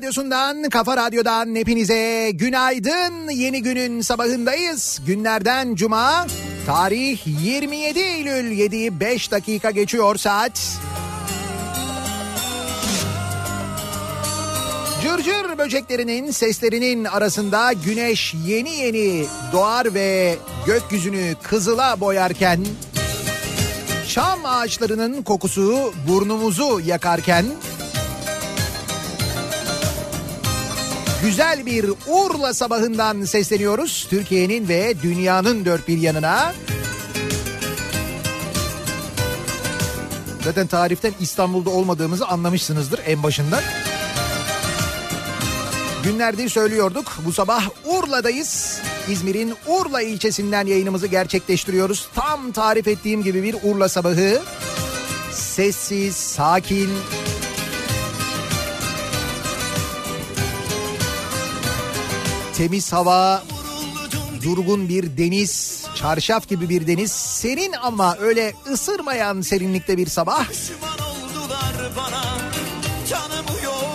radyosundan, kafa radyodan hepinize günaydın. Yeni günün sabahındayız. Günlerden cuma, tarih 27 Eylül 7 5 dakika geçiyor saat. Cırcır böceklerinin seslerinin arasında güneş yeni yeni doğar ve gökyüzünü kızıla boyarken çam ağaçlarının kokusu burnumuzu yakarken güzel bir Urla sabahından sesleniyoruz. Türkiye'nin ve dünyanın dört bir yanına. Zaten tariften İstanbul'da olmadığımızı anlamışsınızdır en başından. Günlerdir söylüyorduk. Bu sabah Urla'dayız. İzmir'in Urla ilçesinden yayınımızı gerçekleştiriyoruz. Tam tarif ettiğim gibi bir Urla sabahı. Sessiz, sakin, temiz hava, durgun bir deniz, çarşaf gibi bir deniz, serin ama öyle ısırmayan serinlikte bir sabah.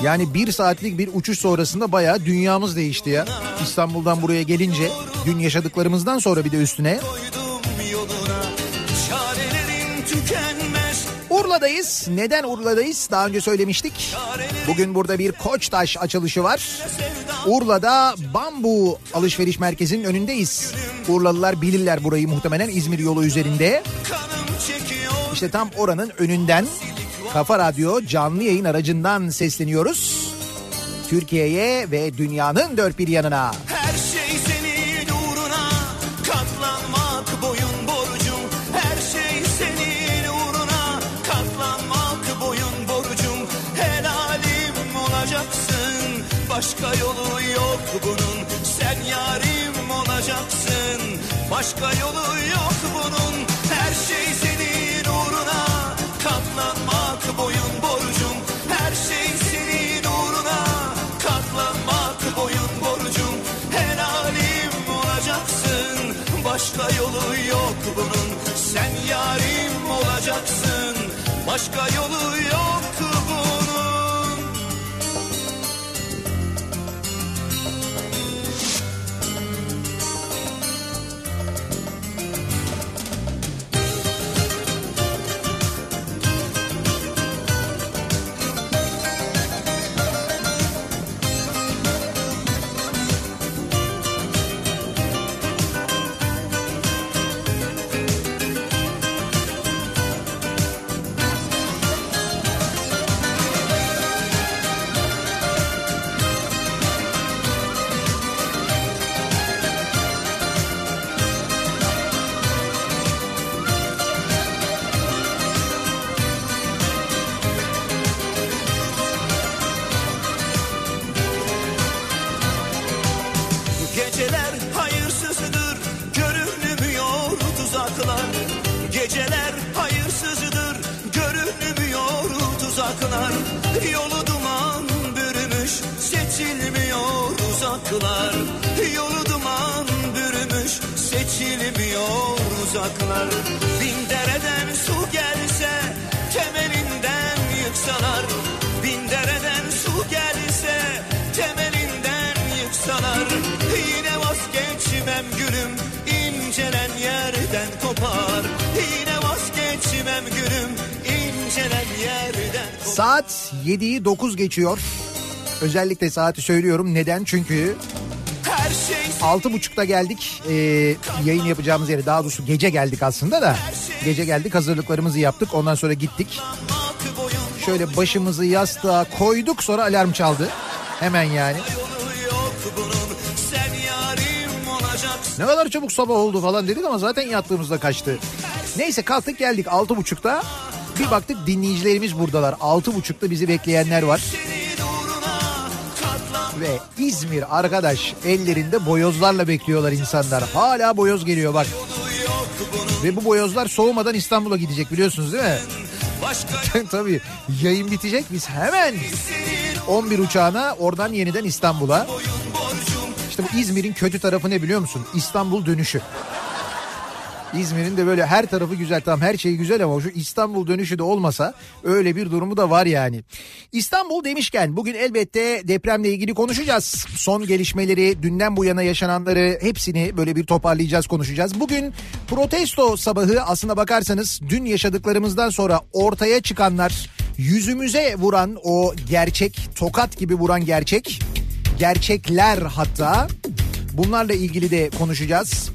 Yani bir saatlik bir uçuş sonrasında bayağı dünyamız değişti ya. İstanbul'dan buraya gelince dün yaşadıklarımızdan sonra bir de üstüne. Urla'dayız. Neden Urla'dayız? Daha önce söylemiştik. Bugün burada bir Koçtaş açılışı var. Urla'da Bambu Alışveriş Merkezi'nin önündeyiz. Urlalılar bilirler burayı muhtemelen İzmir yolu üzerinde. İşte tam oranın önünden Kafa Radyo canlı yayın aracından sesleniyoruz. Türkiye'ye ve dünyanın dört bir yanına. Her başka yolu yok bunun. Her şey senin uğruna katlanmak boyun borcum. Her şey senin uğruna katlanmak boyun borcum. Helalim olacaksın başka yolu yok bunun. Sen yarim olacaksın başka yolu yok incelen yerden kopar Yine vazgeçmem gülüm incelen yerden kopar Saat 7'yi 9 geçiyor. Özellikle saati söylüyorum. Neden? Çünkü şey 6.30'da geldik ee, yayın yapacağımız yere. Daha doğrusu gece geldik aslında da. Gece geldik hazırlıklarımızı yaptık. Ondan sonra gittik. Şöyle başımızı yastığa koyduk sonra alarm çaldı. Hemen yani. Ne kadar çabuk sabah oldu falan dedik ama zaten yattığımızda kaçtı. Neyse kalktık geldik 6.30'da. Bir baktık dinleyicilerimiz buradalar. 6.30'da bizi bekleyenler var. Ve İzmir arkadaş ellerinde boyozlarla bekliyorlar insanlar. Hala boyoz geliyor bak. Ve bu boyozlar soğumadan İstanbul'a gidecek biliyorsunuz değil mi? Tabii yayın bitecek biz hemen 11 uçağına oradan yeniden İstanbul'a. İşte İzmir'in kötü tarafı ne biliyor musun? İstanbul dönüşü. İzmir'in de böyle her tarafı güzel tamam her şey güzel ama şu İstanbul dönüşü de olmasa öyle bir durumu da var yani. İstanbul demişken bugün elbette depremle ilgili konuşacağız. Son gelişmeleri, dünden bu yana yaşananları hepsini böyle bir toparlayacağız, konuşacağız. Bugün protesto sabahı aslına bakarsanız dün yaşadıklarımızdan sonra ortaya çıkanlar yüzümüze vuran o gerçek, tokat gibi vuran gerçek, gerçekler hatta bunlarla ilgili de konuşacağız.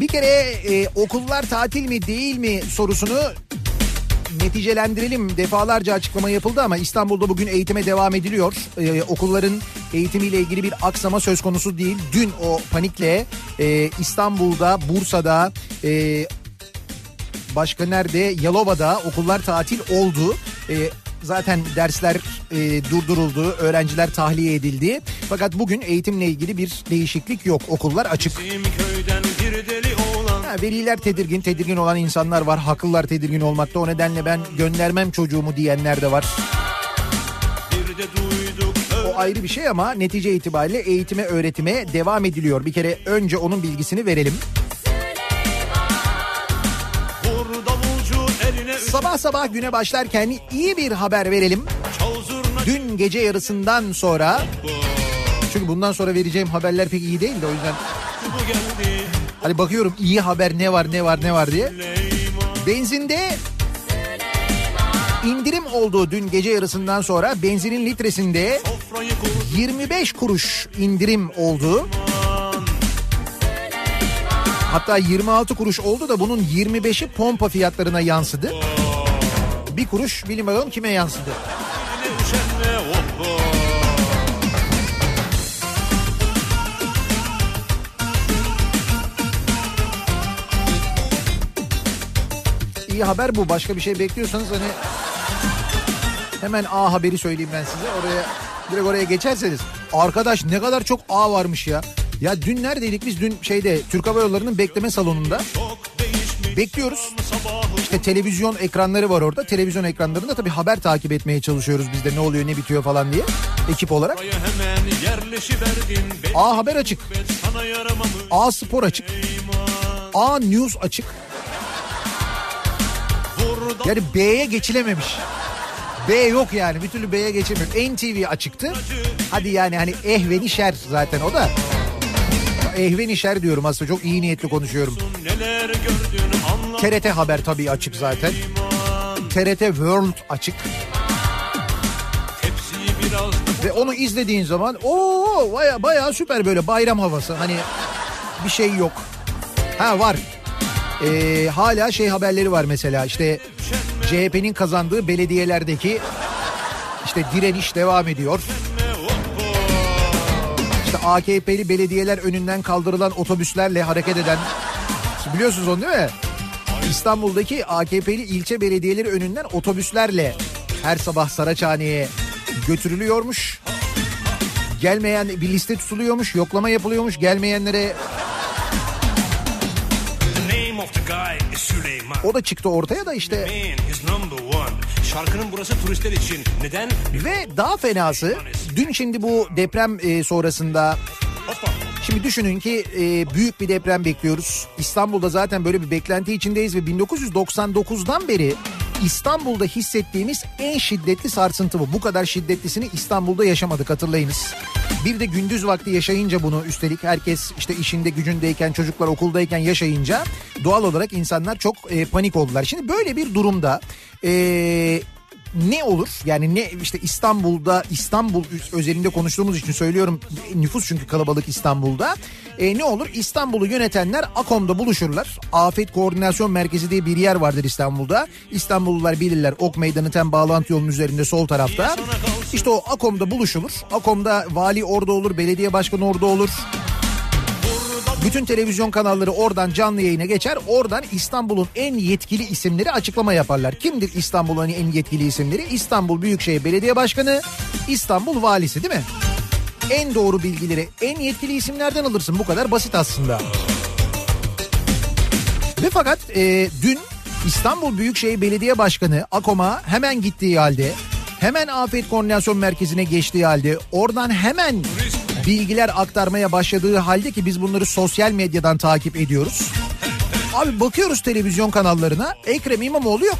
Bir kere e, okullar tatil mi değil mi sorusunu neticelendirelim. Defalarca açıklama yapıldı ama İstanbul'da bugün eğitime devam ediliyor. Ee, okulların eğitimiyle ilgili bir aksama söz konusu değil. Dün o panikle e, İstanbul'da, Bursa'da, e, başka nerede? Yalova'da okullar tatil oldu. E, zaten dersler e, durduruldu, öğrenciler tahliye edildi. Fakat bugün eğitimle ilgili bir değişiklik yok. Okullar açık. Ha, veliler tedirgin, tedirgin olan insanlar var. Haklılar tedirgin olmakta. O nedenle ben göndermem çocuğumu diyenler de var. O ayrı bir şey ama netice itibariyle eğitime, öğretime devam ediliyor. Bir kere önce onun bilgisini verelim. Sabah sabah güne başlarken iyi bir haber verelim. Dün gece yarısından sonra çünkü bundan sonra vereceğim haberler pek iyi değil de o yüzden hani bakıyorum iyi haber ne var ne var ne var diye. Benzinde indirim oldu dün gece yarısından sonra benzinin litresinde Sofrayı kur 25 kuruş indirim oldu. Hatta 26 kuruş oldu da bunun 25'i pompa fiyatlarına yansıdı. Bir kuruş bilin bakalım kime yansıdı. İyi haber bu. Başka bir şey bekliyorsanız hani hemen A haberi söyleyeyim ben size. Oraya direkt oraya geçerseniz. Arkadaş ne kadar çok A varmış ya. Ya dün neredeydik biz? Dün şeyde Türk Hava Yolları'nın bekleme salonunda. Bekliyoruz. İşte televizyon ekranları var orada. Televizyon ekranlarında tabii haber takip etmeye çalışıyoruz biz de ne oluyor ne bitiyor falan diye ekip olarak. A Haber açık. A Spor açık. A News açık. Yani B'ye geçilememiş. B yok yani bir türlü B'ye geçemiyor. NTV açıktı. Hadi yani hani ehveni şer zaten o da. Ehveni şer diyorum aslında çok iyi niyetli konuşuyorum. neler gördün TRT Haber tabii açık zaten. TRT World açık. Ve onu izlediğin zaman o baya baya süper böyle bayram havası. Hani bir şey yok. Ha var. Ee, hala şey haberleri var mesela işte CHP'nin kazandığı belediyelerdeki işte direniş devam ediyor. İşte AKP'li belediyeler önünden kaldırılan otobüslerle hareket eden biliyorsunuz onu değil mi? İstanbul'daki AKP'li ilçe belediyeleri önünden otobüslerle her sabah Saraçhane'ye götürülüyormuş. Gelmeyen bir liste tutuluyormuş, yoklama yapılıyormuş. Gelmeyenlere The name of the guy is Süleyman o da çıktı ortaya da işte. Şarkının burası turistler için Neden? Ve daha fenası dün şimdi bu deprem e, sonrasında Hoppa Şimdi düşünün ki e, büyük bir deprem bekliyoruz. İstanbul'da zaten böyle bir beklenti içindeyiz ve 1999'dan beri İstanbul'da hissettiğimiz en şiddetli sarsıntı bu. Bu kadar şiddetlisini İstanbul'da yaşamadık hatırlayınız. Bir de gündüz vakti yaşayınca bunu üstelik herkes işte işinde gücündeyken çocuklar okuldayken yaşayınca doğal olarak insanlar çok e, panik oldular. Şimdi böyle bir durumda e, ne olur? Yani ne işte İstanbul'da İstanbul özelinde konuştuğumuz için söylüyorum. Nüfus çünkü kalabalık İstanbul'da. E, ne olur? İstanbul'u yönetenler AKOM'da buluşurlar. Afet Koordinasyon Merkezi diye bir yer vardır İstanbul'da. İstanbullular bilirler. Ok Meydanı tem bağlantı yolunun üzerinde sol tarafta. İşte o AKOM'da buluşulur. AKOM'da vali orada olur, belediye başkanı orada olur. Bütün televizyon kanalları oradan canlı yayına geçer. Oradan İstanbul'un en yetkili isimleri açıklama yaparlar. Kimdir İstanbul'un en yetkili isimleri? İstanbul Büyükşehir Belediye Başkanı, İstanbul Valisi değil mi? En doğru bilgileri en yetkili isimlerden alırsın. Bu kadar basit aslında. Ve fakat e, dün İstanbul Büyükşehir Belediye Başkanı Akom'a hemen gittiği halde hemen Afet Koordinasyon Merkezi'ne geçtiği halde oradan hemen bilgiler aktarmaya başladığı halde ki biz bunları sosyal medyadan takip ediyoruz. Abi bakıyoruz televizyon kanallarına Ekrem İmamoğlu yok.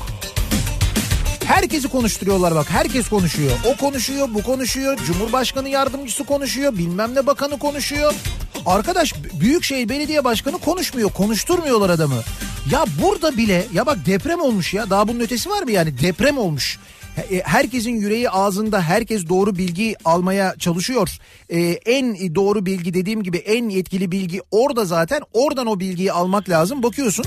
Herkesi konuşturuyorlar bak herkes konuşuyor. O konuşuyor bu konuşuyor Cumhurbaşkanı yardımcısı konuşuyor bilmem ne bakanı konuşuyor. Arkadaş Büyükşehir Belediye Başkanı konuşmuyor konuşturmuyorlar adamı. Ya burada bile ya bak deprem olmuş ya daha bunun ötesi var mı yani deprem olmuş. E, Herkesin yüreği ağzında herkes doğru bilgi almaya çalışıyor. Ee, en doğru bilgi dediğim gibi en yetkili bilgi orada zaten oradan o bilgiyi almak lazım. Bakıyorsun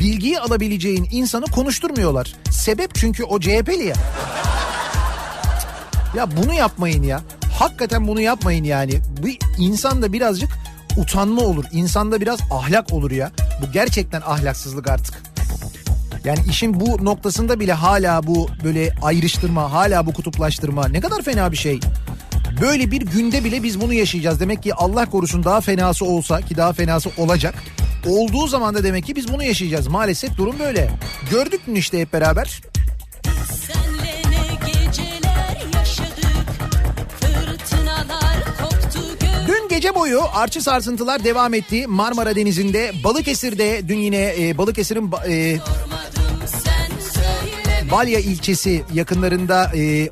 bilgiyi alabileceğin insanı konuşturmuyorlar. Sebep çünkü o CHP'li ya. Ya bunu yapmayın ya. Hakikaten bunu yapmayın yani. Bu insanda birazcık utanma olur. İnsanda biraz ahlak olur ya. Bu gerçekten ahlaksızlık artık. Yani işin bu noktasında bile hala bu böyle ayrıştırma, hala bu kutuplaştırma ne kadar fena bir şey. Böyle bir günde bile biz bunu yaşayacağız. Demek ki Allah korusun daha fenası olsa ki daha fenası olacak. Olduğu zaman da demek ki biz bunu yaşayacağız. Maalesef durum böyle. Gördük mü işte hep beraber? Gece boyu artçı sarsıntılar devam etti. Marmara Denizi'nde, Balıkesir'de dün yine e, Balıkesir'in ba- e, Balya ilçesi yakınlarında e,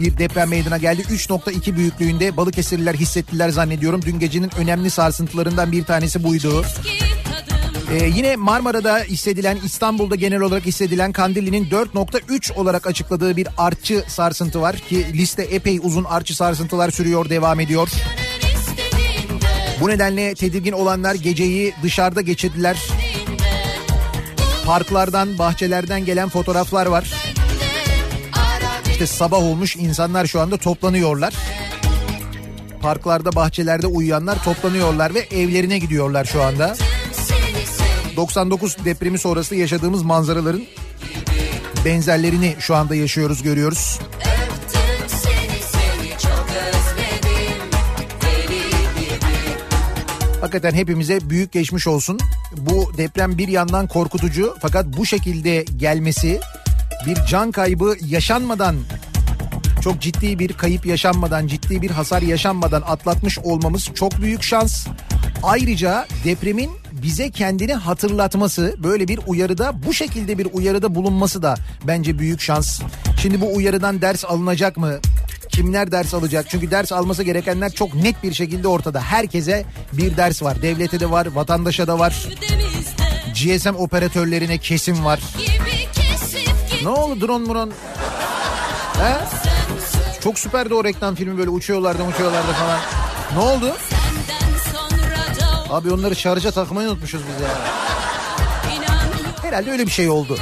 bir deprem meydana geldi. 3.2 büyüklüğünde Balıkesirliler hissettiler zannediyorum. Dün gecenin önemli sarsıntılarından bir tanesi buydu. Ee, yine Marmara'da hissedilen, İstanbul'da genel olarak hissedilen Kandilli'nin 4.3 olarak açıkladığı bir artçı sarsıntı var ki liste epey uzun artçı sarsıntılar sürüyor, devam ediyor. Bu nedenle tedirgin olanlar geceyi dışarıda geçirdiler. Parklardan, bahçelerden gelen fotoğraflar var. İşte sabah olmuş insanlar şu anda toplanıyorlar. Parklarda, bahçelerde uyuyanlar toplanıyorlar ve evlerine gidiyorlar şu anda. seni seni 99 depremi sonrası yaşadığımız manzaraların benzerlerini şu anda yaşıyoruz, görüyoruz. Hakikaten hepimize büyük geçmiş olsun. Bu deprem bir yandan korkutucu fakat bu şekilde gelmesi bir can kaybı yaşanmadan çok ciddi bir kayıp yaşanmadan, ciddi bir hasar yaşanmadan atlatmış olmamız çok büyük şans. Ayrıca depremin bize kendini hatırlatması, böyle bir uyarıda, bu şekilde bir uyarıda bulunması da bence büyük şans. Şimdi bu uyarıdan ders alınacak mı? Kimler ders alacak? Çünkü ders alması gerekenler çok net bir şekilde ortada. Herkese bir ders var. Devlete de var, vatandaşa da var. GSM operatörlerine kesim var. Ne oldu drone muron? He? Çok süperdi o reklam filmi böyle uçuyorlardı uçuyorlardı falan. Ne oldu? Abi onları şarja takmayı unutmuşuz biz ya. Herhalde öyle bir şey oldu.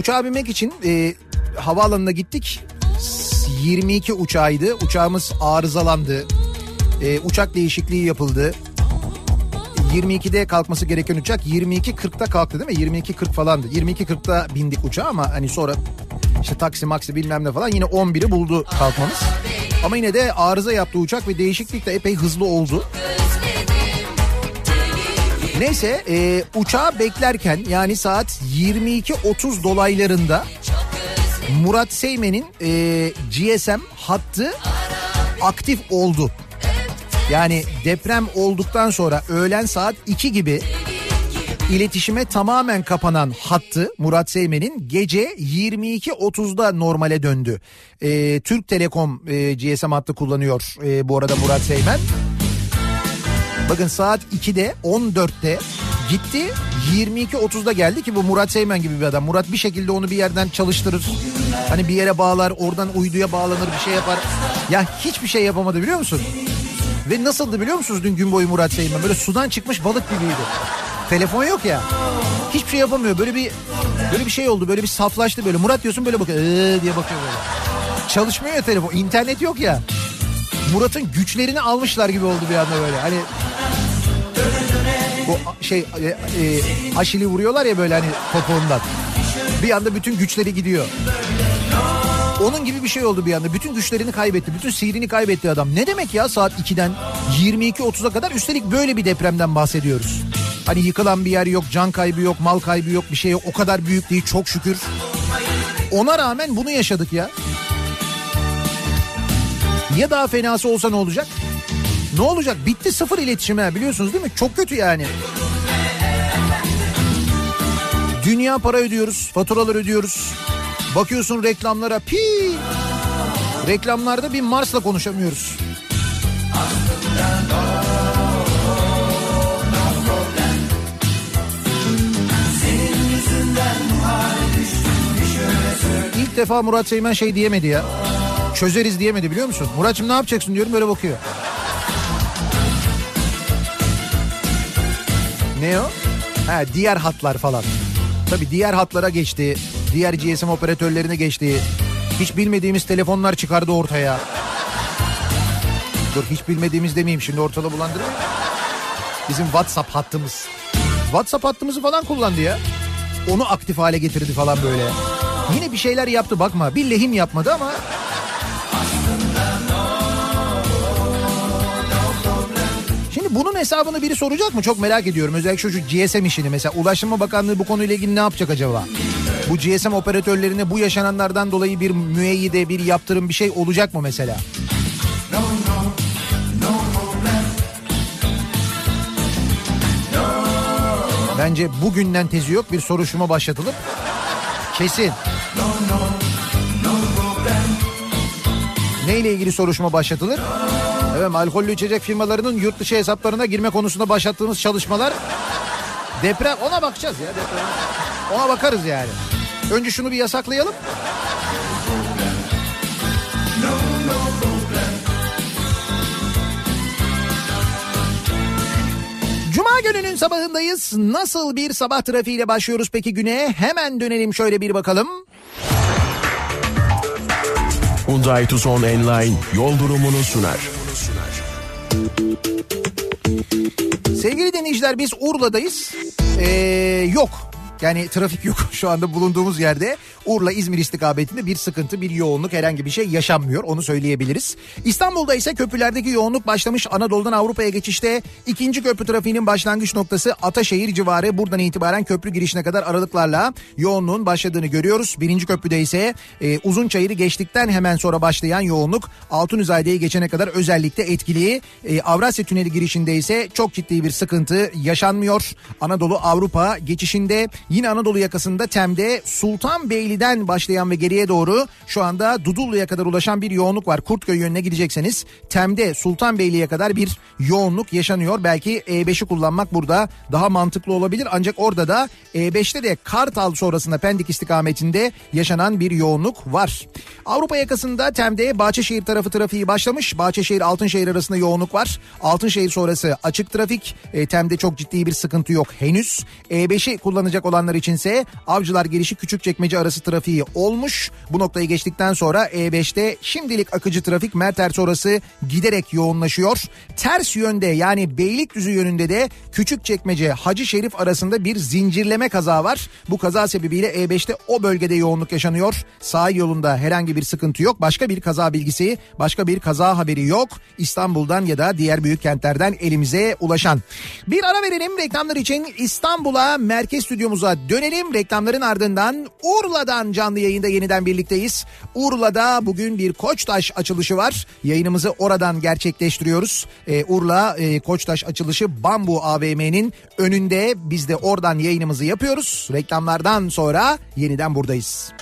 Uçağa binmek için e, havaalanına gittik. 22 uçağıydı. Uçağımız arızalandı. E, uçak değişikliği yapıldı. 22'de kalkması gereken uçak 22.40'da kalktı değil mi? 22.40 falandı. 22.40'da bindik uçağa ama hani sonra işte taksi maksi bilmem ne falan yine 11'i buldu kalkmamız. Ama yine de arıza yaptı uçak ve değişiklik de epey hızlı oldu. Neyse e, uçağı beklerken yani saat 22.30 dolaylarında Murat Seymen'in e, GSM hattı aktif oldu. Yani deprem olduktan sonra öğlen saat 2 gibi iletişime tamamen kapanan hattı Murat Seymen'in gece 22.30'da normale döndü. E, Türk Telekom e, GSM hattı kullanıyor e, bu arada Murat Seymen. Bakın saat 2'de 14'te gitti 22.30'da geldi ki bu Murat Seymen gibi bir adam. Murat bir şekilde onu bir yerden çalıştırır. Hani bir yere bağlar oradan uyduya bağlanır bir şey yapar. Ya hiçbir şey yapamadı biliyor musun? Ve nasıldı biliyor musunuz dün gün boyu Murat Seymen? Böyle sudan çıkmış balık gibiydi. Telefon yok ya. Hiçbir şey yapamıyor. Böyle bir böyle bir şey oldu. Böyle bir saflaştı böyle. Murat diyorsun böyle bakıyor. Ee diye bakıyor böyle. Çalışmıyor ya telefon. İnternet yok ya. Murat'ın güçlerini almışlar gibi oldu bir anda böyle. Hani bu şey e, e, aşili vuruyorlar ya böyle hani topuğundan. Bir anda bütün güçleri gidiyor. Onun gibi bir şey oldu bir anda. Bütün güçlerini kaybetti. Bütün sihrini kaybetti adam. Ne demek ya saat 2'den 22.30'a kadar üstelik böyle bir depremden bahsediyoruz. Hani yıkılan bir yer yok, can kaybı yok, mal kaybı yok, bir şey yok. O kadar büyük değil çok şükür. Ona rağmen bunu yaşadık ya. Ya daha fenası olsa ne olacak? Ne olacak? Bitti sıfır iletişime biliyorsunuz değil mi? Çok kötü yani. Dünya para ödüyoruz, faturalar ödüyoruz. Bakıyorsun reklamlara pi. Reklamlarda bir Mars'la konuşamıyoruz. İlk defa Murat Seymen şey diyemedi ya. Çözeriz diyemedi biliyor musun? Muratçım ne yapacaksın diyorum böyle bakıyor. Ne o? Ha diğer hatlar falan. Tabii diğer hatlara geçti. Diğer GSM operatörlerine geçti. Hiç bilmediğimiz telefonlar çıkardı ortaya. Dur hiç bilmediğimiz demeyeyim şimdi ortalığı bulandırmayayım. Bizim WhatsApp hattımız. WhatsApp hattımızı falan kullandı ya. Onu aktif hale getirdi falan böyle. Yine bir şeyler yaptı bakma. Bir lehim yapmadı ama Şimdi bunun hesabını biri soracak mı? Çok merak ediyorum. Özellikle şu GSM işini mesela. Ulaştırma Bakanlığı bu konuyla ilgili ne yapacak acaba? Bu GSM operatörlerine bu yaşananlardan dolayı bir müeyyide, bir yaptırım bir şey olacak mı mesela? Bence bugünden tezi yok bir soruşturma başlatılıp kesin. Neyle ilgili soruşturma başlatılır? Evet alkollü içecek firmalarının yurt dışı hesaplarına girme konusunda başlattığımız çalışmalar deprem ona bakacağız ya deprem. Ona bakarız yani. Önce şunu bir yasaklayalım. Cuma gününün sabahındayız. Nasıl bir sabah trafiğiyle başlıyoruz peki güne? Hemen dönelim şöyle bir bakalım. Hyundai Tucson Enline yol durumunu sunar. Sevgili dinleyiciler biz Urla'dayız. Ee, yok. Yani trafik yok şu anda bulunduğumuz yerde. Urla İzmir istikametinde bir sıkıntı, bir yoğunluk herhangi bir şey yaşanmıyor. Onu söyleyebiliriz. İstanbul'da ise köprülerdeki yoğunluk başlamış. Anadolu'dan Avrupa'ya geçişte ikinci köprü trafiğinin başlangıç noktası Ataşehir civarı. Buradan itibaren köprü girişine kadar aralıklarla yoğunluğun başladığını görüyoruz. Birinci köprüde ise e, Uzunçayır'ı geçtikten hemen sonra başlayan yoğunluk Altunizade'yi geçene kadar özellikle etkili. E, Avrasya Tüneli girişinde ise çok ciddi bir sıkıntı yaşanmıyor. Anadolu Avrupa geçişinde yine Anadolu yakasında Tem'de Sultanbeyli'den başlayan ve geriye doğru şu anda Dudullu'ya kadar ulaşan bir yoğunluk var. Kurtköy yönüne gidecekseniz Tem'de Sultanbeyli'ye kadar bir yoğunluk yaşanıyor. Belki E5'i kullanmak burada daha mantıklı olabilir ancak orada da E5'te de Kartal sonrasında Pendik istikametinde yaşanan bir yoğunluk var. Avrupa yakasında Tem'de Bahçeşehir tarafı trafiği başlamış. Bahçeşehir Altınşehir arasında yoğunluk var. Altınşehir sonrası açık trafik. E, Tem'de çok ciddi bir sıkıntı yok henüz. E5'i kullanacak olanlar içinse Avcılar girişi Küçükçekmece arası trafiği olmuş. Bu noktayı geçtikten sonra E5'te şimdilik akıcı trafik Merter sonrası giderek yoğunlaşıyor. Ters yönde yani Beylikdüzü yönünde de Küçükçekmece Hacı Şerif arasında bir zincirleme kaza var. Bu kaza sebebiyle E5'te o bölgede yoğunluk yaşanıyor. Sahil yolunda herhangi bir sıkıntı yok. Başka bir kaza bilgisi, başka bir kaza haberi yok. İstanbul'dan ya da diğer büyük kentlerden elimize ulaşan. Bir ara verelim reklamlar için İstanbul'a merkez stüdyomuza dönelim. Reklamların ardından Urla'dan canlı yayında yeniden birlikteyiz. Urla'da bugün bir Koçtaş açılışı var. Yayınımızı oradan gerçekleştiriyoruz. Ee, Urla e, Koçtaş açılışı Bambu AVM'nin önünde. Biz de oradan yayınımızı yapıyoruz. Reklamlardan sonra yeniden buradayız.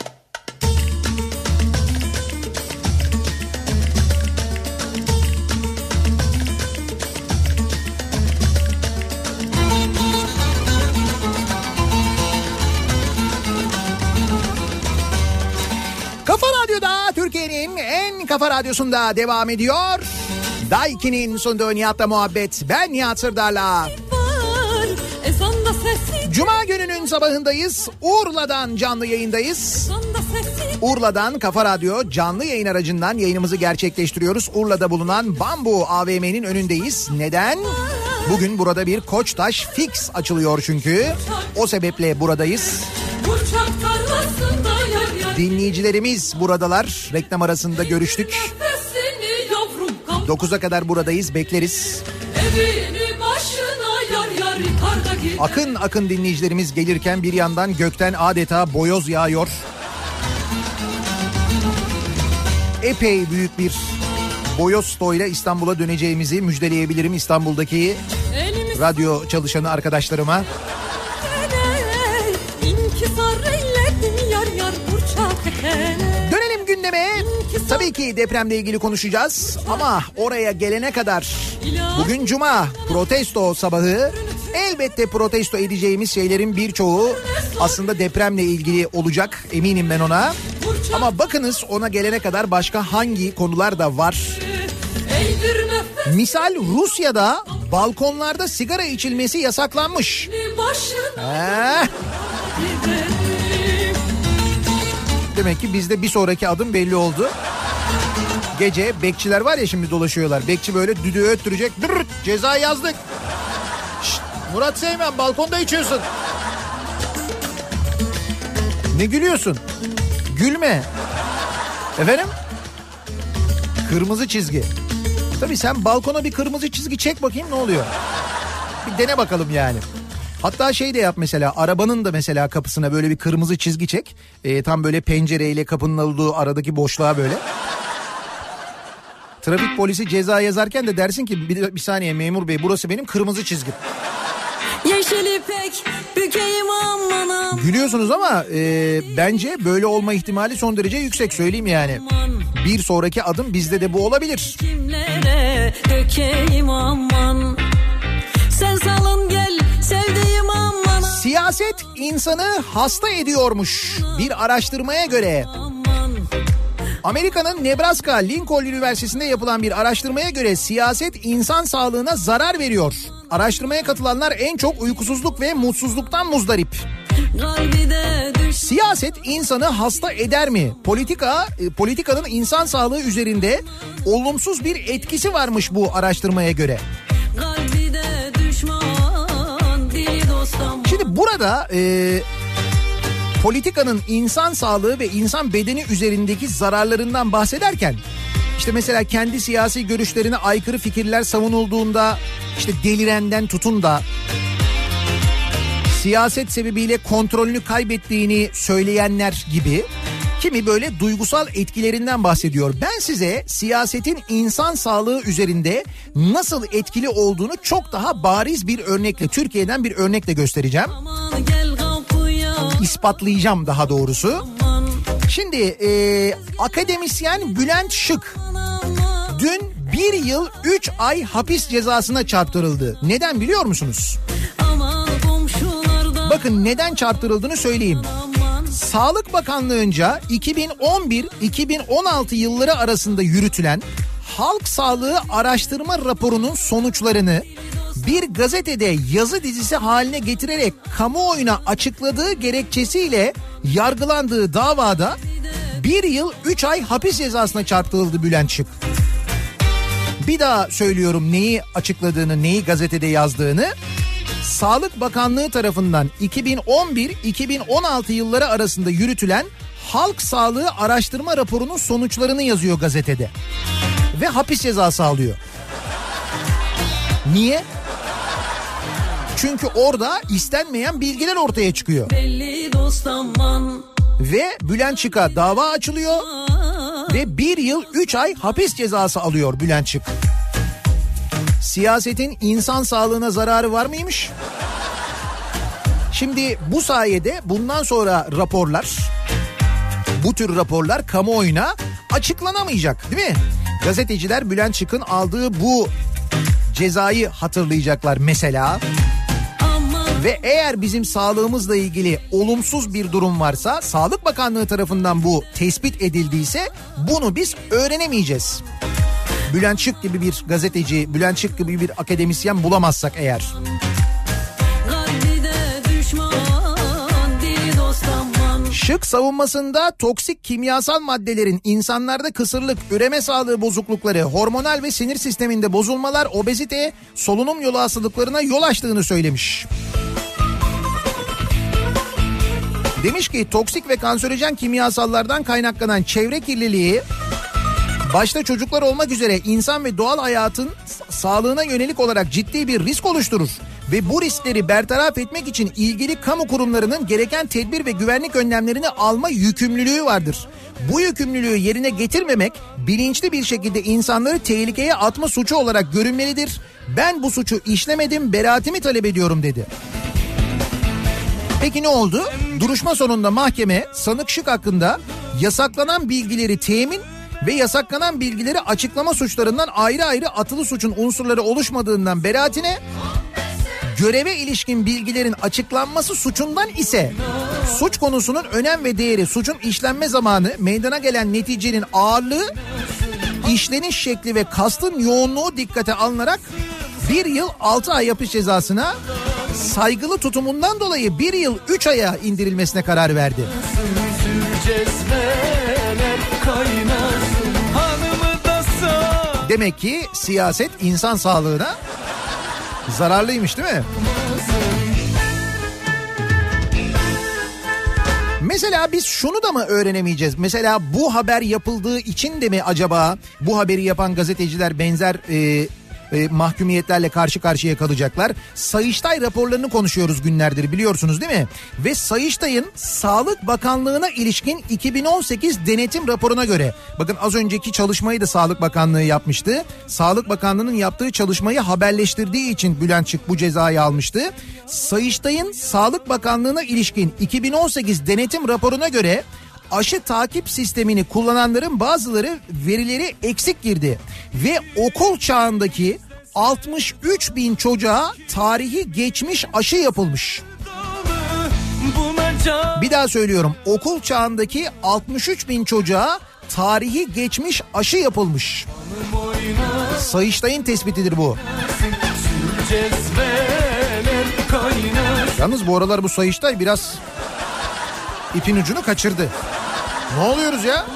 Kafa Radyo'da Türkiye'nin en kafa radyosunda devam ediyor. Daiki'nin sunduğu Nihat'la muhabbet. Ben Nihat Sırdar'la. Cuma gününün sabahındayız. Urla'dan canlı yayındayız. Urla'dan Kafa Radyo canlı yayın aracından yayınımızı gerçekleştiriyoruz. Urla'da bulunan Bambu AVM'nin önündeyiz. Neden? Bugün burada bir Koçtaş Fix açılıyor çünkü. O sebeple buradayız. Dinleyicilerimiz buradalar. Reklam arasında görüştük. Nefesini yavrum kal 9'a kadar buradayız bekleriz. Akın akın dinleyicilerimiz gelirken bir yandan gökten adeta boyoz yağıyor. Epey büyük bir boyoz stoğuyla İstanbul'a döneceğimizi müjdeleyebilirim İstanbul'daki radyo çalışanı arkadaşlarıma. Tabii ki depremle ilgili konuşacağız ama oraya gelene kadar bugün cuma protesto sabahı elbette protesto edeceğimiz şeylerin birçoğu aslında depremle ilgili olacak eminim ben ona. Ama bakınız ona gelene kadar başka hangi konular da var. Misal Rusya'da balkonlarda sigara içilmesi yasaklanmış. giderim demek ki bizde bir sonraki adım belli oldu. Gece bekçiler var ya şimdi dolaşıyorlar. Bekçi böyle düdüğü öttürecek. Dırrt, ceza yazdık. Şşt, Murat Seymen balkonda içiyorsun. Ne gülüyorsun? Gülme. Efendim? Kırmızı çizgi. Tabii sen balkona bir kırmızı çizgi çek bakayım ne oluyor? Bir dene bakalım yani. Hatta şey de yap mesela arabanın da mesela kapısına böyle bir kırmızı çizgi çek. Ee, tam böyle pencereyle kapının olduğu aradaki boşluğa böyle. Trafik polisi ceza yazarken de dersin ki bir, bir saniye memur bey burası benim kırmızı çizgim. Yeşil ipek bükeyim aman aman Gülüyorsunuz ama e, bence böyle olma ihtimali son derece yüksek söyleyeyim yani. Bir sonraki adım bizde de bu olabilir. Kimlere dökeyim aman Sen salın gel sevdiğim aman Siyaset insanı hasta ediyormuş. Bir araştırmaya göre Amerika'nın Nebraska Lincoln Üniversitesi'nde yapılan bir araştırmaya göre siyaset insan sağlığına zarar veriyor. Araştırmaya katılanlar en çok uykusuzluk ve mutsuzluktan muzdarip. Siyaset insanı hasta eder mi? Politika e, politikanın insan sağlığı üzerinde olumsuz bir etkisi varmış bu araştırmaya göre. Düşman Şimdi burada e, politikanın insan sağlığı ve insan bedeni üzerindeki zararlarından bahsederken işte mesela kendi siyasi görüşlerine aykırı fikirler savunulduğunda işte delirenden tutun da siyaset sebebiyle kontrolünü kaybettiğini söyleyenler gibi kimi böyle duygusal etkilerinden bahsediyor. Ben size siyasetin insan sağlığı üzerinde nasıl etkili olduğunu çok daha bariz bir örnekle Türkiye'den bir örnekle göstereceğim. Aman gel ispatlayacağım daha doğrusu. Şimdi e, akademisyen Bülent Şık dün bir yıl 3 ay hapis cezasına çarptırıldı. Neden biliyor musunuz? Bakın neden çarptırıldığını söyleyeyim. Sağlık Bakanlığı'nca 2011-2016 yılları arasında yürütülen halk sağlığı araştırma raporunun sonuçlarını bir gazetede yazı dizisi haline getirerek kamuoyuna açıkladığı gerekçesiyle yargılandığı davada bir yıl 3 ay hapis cezasına çarptırıldı Bülent Şık. Bir daha söylüyorum neyi açıkladığını, neyi gazetede yazdığını. Sağlık Bakanlığı tarafından 2011-2016 yılları arasında yürütülen halk sağlığı araştırma raporunun sonuçlarını yazıyor gazetede. Ve hapis cezası alıyor. Niye? Çünkü orada istenmeyen bilgiler ortaya çıkıyor. Ve Bülent Çık'a dava açılıyor. Ve bir yıl üç ay hapis cezası alıyor Bülent Çık. Siyasetin insan sağlığına zararı var mıymış? Şimdi bu sayede bundan sonra raporlar, bu tür raporlar kamuoyuna açıklanamayacak değil mi? Gazeteciler Bülent Çık'ın aldığı bu cezayı hatırlayacaklar mesela. Ve eğer bizim sağlığımızla ilgili olumsuz bir durum varsa Sağlık Bakanlığı tarafından bu tespit edildiyse bunu biz öğrenemeyeceğiz. Bülent Şık gibi bir gazeteci, Bülent Şık gibi bir akademisyen bulamazsak eğer. Şık savunmasında toksik kimyasal maddelerin insanlarda kısırlık, üreme sağlığı bozuklukları, hormonal ve sinir sisteminde bozulmalar, obezite, solunum yolu hastalıklarına yol açtığını söylemiş. Demiş ki toksik ve kanserojen kimyasallardan kaynaklanan çevre kirliliği başta çocuklar olmak üzere insan ve doğal hayatın sa- sağlığına yönelik olarak ciddi bir risk oluşturur. Ve bu riskleri bertaraf etmek için ilgili kamu kurumlarının gereken tedbir ve güvenlik önlemlerini alma yükümlülüğü vardır. Bu yükümlülüğü yerine getirmemek bilinçli bir şekilde insanları tehlikeye atma suçu olarak görünmelidir. Ben bu suçu işlemedim, beraatimi talep ediyorum dedi. Peki ne oldu? Duruşma sonunda mahkeme sanık şık hakkında yasaklanan bilgileri temin ve yasaklanan bilgileri açıklama suçlarından ayrı ayrı atılı suçun unsurları oluşmadığından beraatine göreve ilişkin bilgilerin açıklanması suçundan ise suç konusunun önem ve değeri, suçun işlenme zamanı, meydana gelen neticenin ağırlığı, işleniş şekli ve kastın yoğunluğu dikkate alınarak bir yıl 6 ay hapis cezasına saygılı tutumundan dolayı bir yıl 3 aya indirilmesine karar verdi. Demek ki siyaset insan sağlığına zararlıymış değil mi? Mesela biz şunu da mı öğrenemeyeceğiz? Mesela bu haber yapıldığı için de mi acaba bu haberi yapan gazeteciler benzer e, e, mahkumiyetlerle karşı karşıya kalacaklar. Sayıştay raporlarını konuşuyoruz günlerdir biliyorsunuz değil mi? Ve Sayıştay'ın Sağlık Bakanlığı'na ilişkin 2018 denetim raporuna göre bakın az önceki çalışmayı da Sağlık Bakanlığı yapmıştı. Sağlık Bakanlığı'nın yaptığı çalışmayı haberleştirdiği için Bülent Şık bu cezayı almıştı. Sayıştay'ın Sağlık Bakanlığı'na ilişkin 2018 denetim raporuna göre aşı takip sistemini kullananların bazıları verileri eksik girdi ve okul çağındaki 63 bin çocuğa tarihi geçmiş aşı yapılmış. Bir daha söylüyorum okul çağındaki 63 bin çocuğa tarihi geçmiş aşı yapılmış. Sayıştay'ın tespitidir bu. Yalnız bu aralar bu Sayıştay biraz ipin ucunu kaçırdı. Ne oluyoruz ya?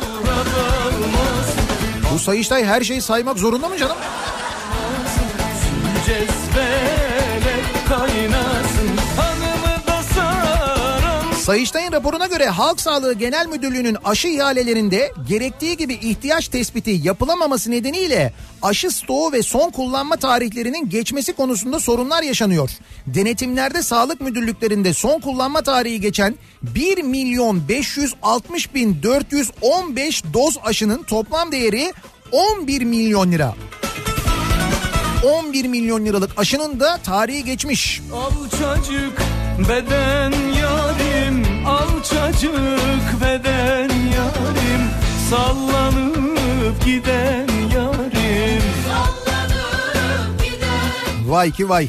Bu Sayıştay her şeyi saymak zorunda mı canım? Sayıştay'ın raporuna göre Halk Sağlığı Genel Müdürlüğü'nün aşı ihalelerinde gerektiği gibi ihtiyaç tespiti yapılamaması nedeniyle aşı stoğu ve son kullanma tarihlerinin geçmesi konusunda sorunlar yaşanıyor. Denetimlerde sağlık müdürlüklerinde son kullanma tarihi geçen 1 milyon 560 bin 415 doz aşının toplam değeri 11 milyon lira. 11 milyon liralık aşının da tarihi geçmiş. Alçacık beden yarim Alçacık beden yarim Sallanıp giden yarim Vay ki vay.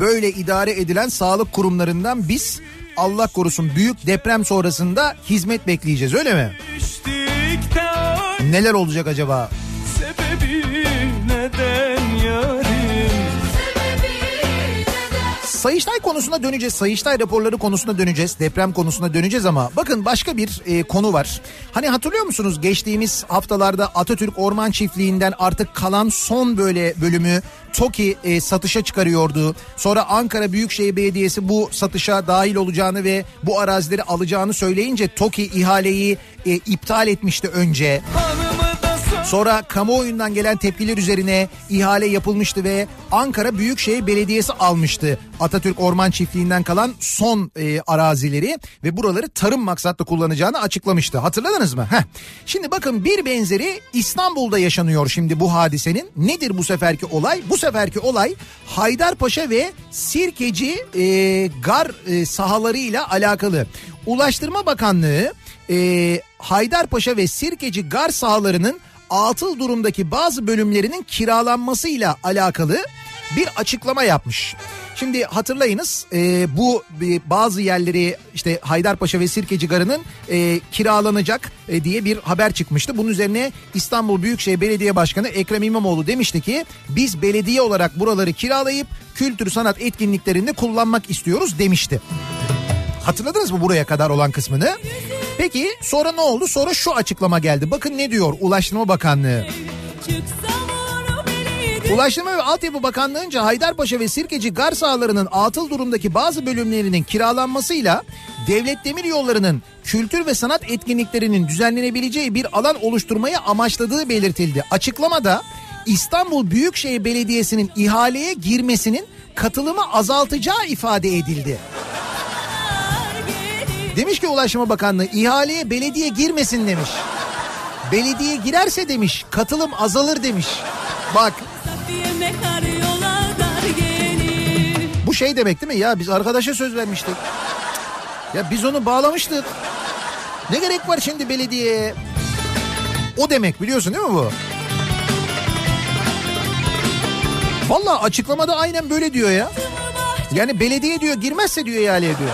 Böyle idare edilen sağlık kurumlarından biz Allah korusun büyük deprem sonrasında hizmet bekleyeceğiz öyle mi? Neler olacak acaba? sebebi neden Sayıştay konusuna döneceğiz. Sayıştay raporları konusuna döneceğiz. Deprem konusuna döneceğiz ama bakın başka bir e, konu var. Hani hatırlıyor musunuz geçtiğimiz haftalarda Atatürk Orman Çiftliği'nden artık kalan son böyle bölümü TOKİ e, satışa çıkarıyordu. Sonra Ankara Büyükşehir Belediyesi bu satışa dahil olacağını ve bu arazileri alacağını söyleyince TOKİ ihaleyi e, iptal etmişti önce. Hanımı Sonra kamuoyundan gelen tepkiler üzerine ihale yapılmıştı ve Ankara Büyükşehir Belediyesi almıştı. Atatürk Orman Çiftliği'nden kalan son e, arazileri ve buraları tarım maksatlı kullanacağını açıklamıştı. Hatırladınız mı? Heh. Şimdi bakın bir benzeri İstanbul'da yaşanıyor şimdi bu hadisenin. Nedir bu seferki olay? Bu seferki olay Haydarpaşa ve Sirkeci e, gar e, sahalarıyla alakalı. Ulaştırma Bakanlığı e, Haydarpaşa ve Sirkeci gar sahalarının atıl durumdaki bazı bölümlerinin kiralanmasıyla alakalı bir açıklama yapmış. Şimdi hatırlayınız e, bu e, bazı yerleri işte Haydarpaşa ve Sirkeci Garı'nın e, kiralanacak e, diye bir haber çıkmıştı. Bunun üzerine İstanbul Büyükşehir Belediye Başkanı Ekrem İmamoğlu demişti ki biz belediye olarak buraları kiralayıp kültür sanat etkinliklerinde kullanmak istiyoruz demişti. Hatırladınız mı buraya kadar olan kısmını? Peki sonra ne oldu? Sonra şu açıklama geldi. Bakın ne diyor Ulaştırma Bakanlığı. Ulaştırma ve Altyapı Bakanlığı'nca Haydarpaşa ve Sirkeci gar sahalarının atıl durumdaki bazı bölümlerinin kiralanmasıyla devlet demir yollarının kültür ve sanat etkinliklerinin düzenlenebileceği bir alan oluşturmayı amaçladığı belirtildi. Açıklamada İstanbul Büyükşehir Belediyesi'nin ihaleye girmesinin katılımı azaltacağı ifade edildi. Demiş ki Ulaştırma Bakanlığı ihaleye belediye girmesin demiş. Belediye girerse demiş katılım azalır demiş. Bak bu şey demek değil mi ya biz arkadaşa söz vermiştik. Ya biz onu bağlamıştık. Ne gerek var şimdi belediyeye? O demek biliyorsun değil mi bu? Valla açıklamada aynen böyle diyor ya. Yani belediye diyor girmezse diyor ihaleye diyor.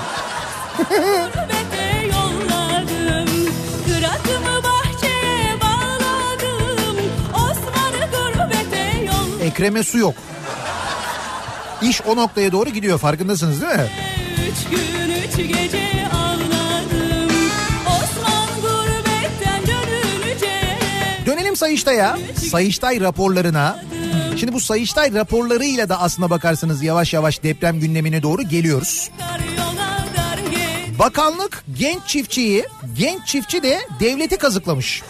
Ekrem'e su yok. İş o noktaya doğru gidiyor farkındasınız değil mi? Üç gün üç gece ağladım Osman gurbetten dönünce Dönelim Sayıştay'a, Sayıştay raporlarına. Şimdi bu Sayıştay raporlarıyla da aslına bakarsanız yavaş yavaş deprem gündemine doğru geliyoruz. Gelir Bakanlık genç çiftçiyi, genç çiftçi de devleti kazıklamış.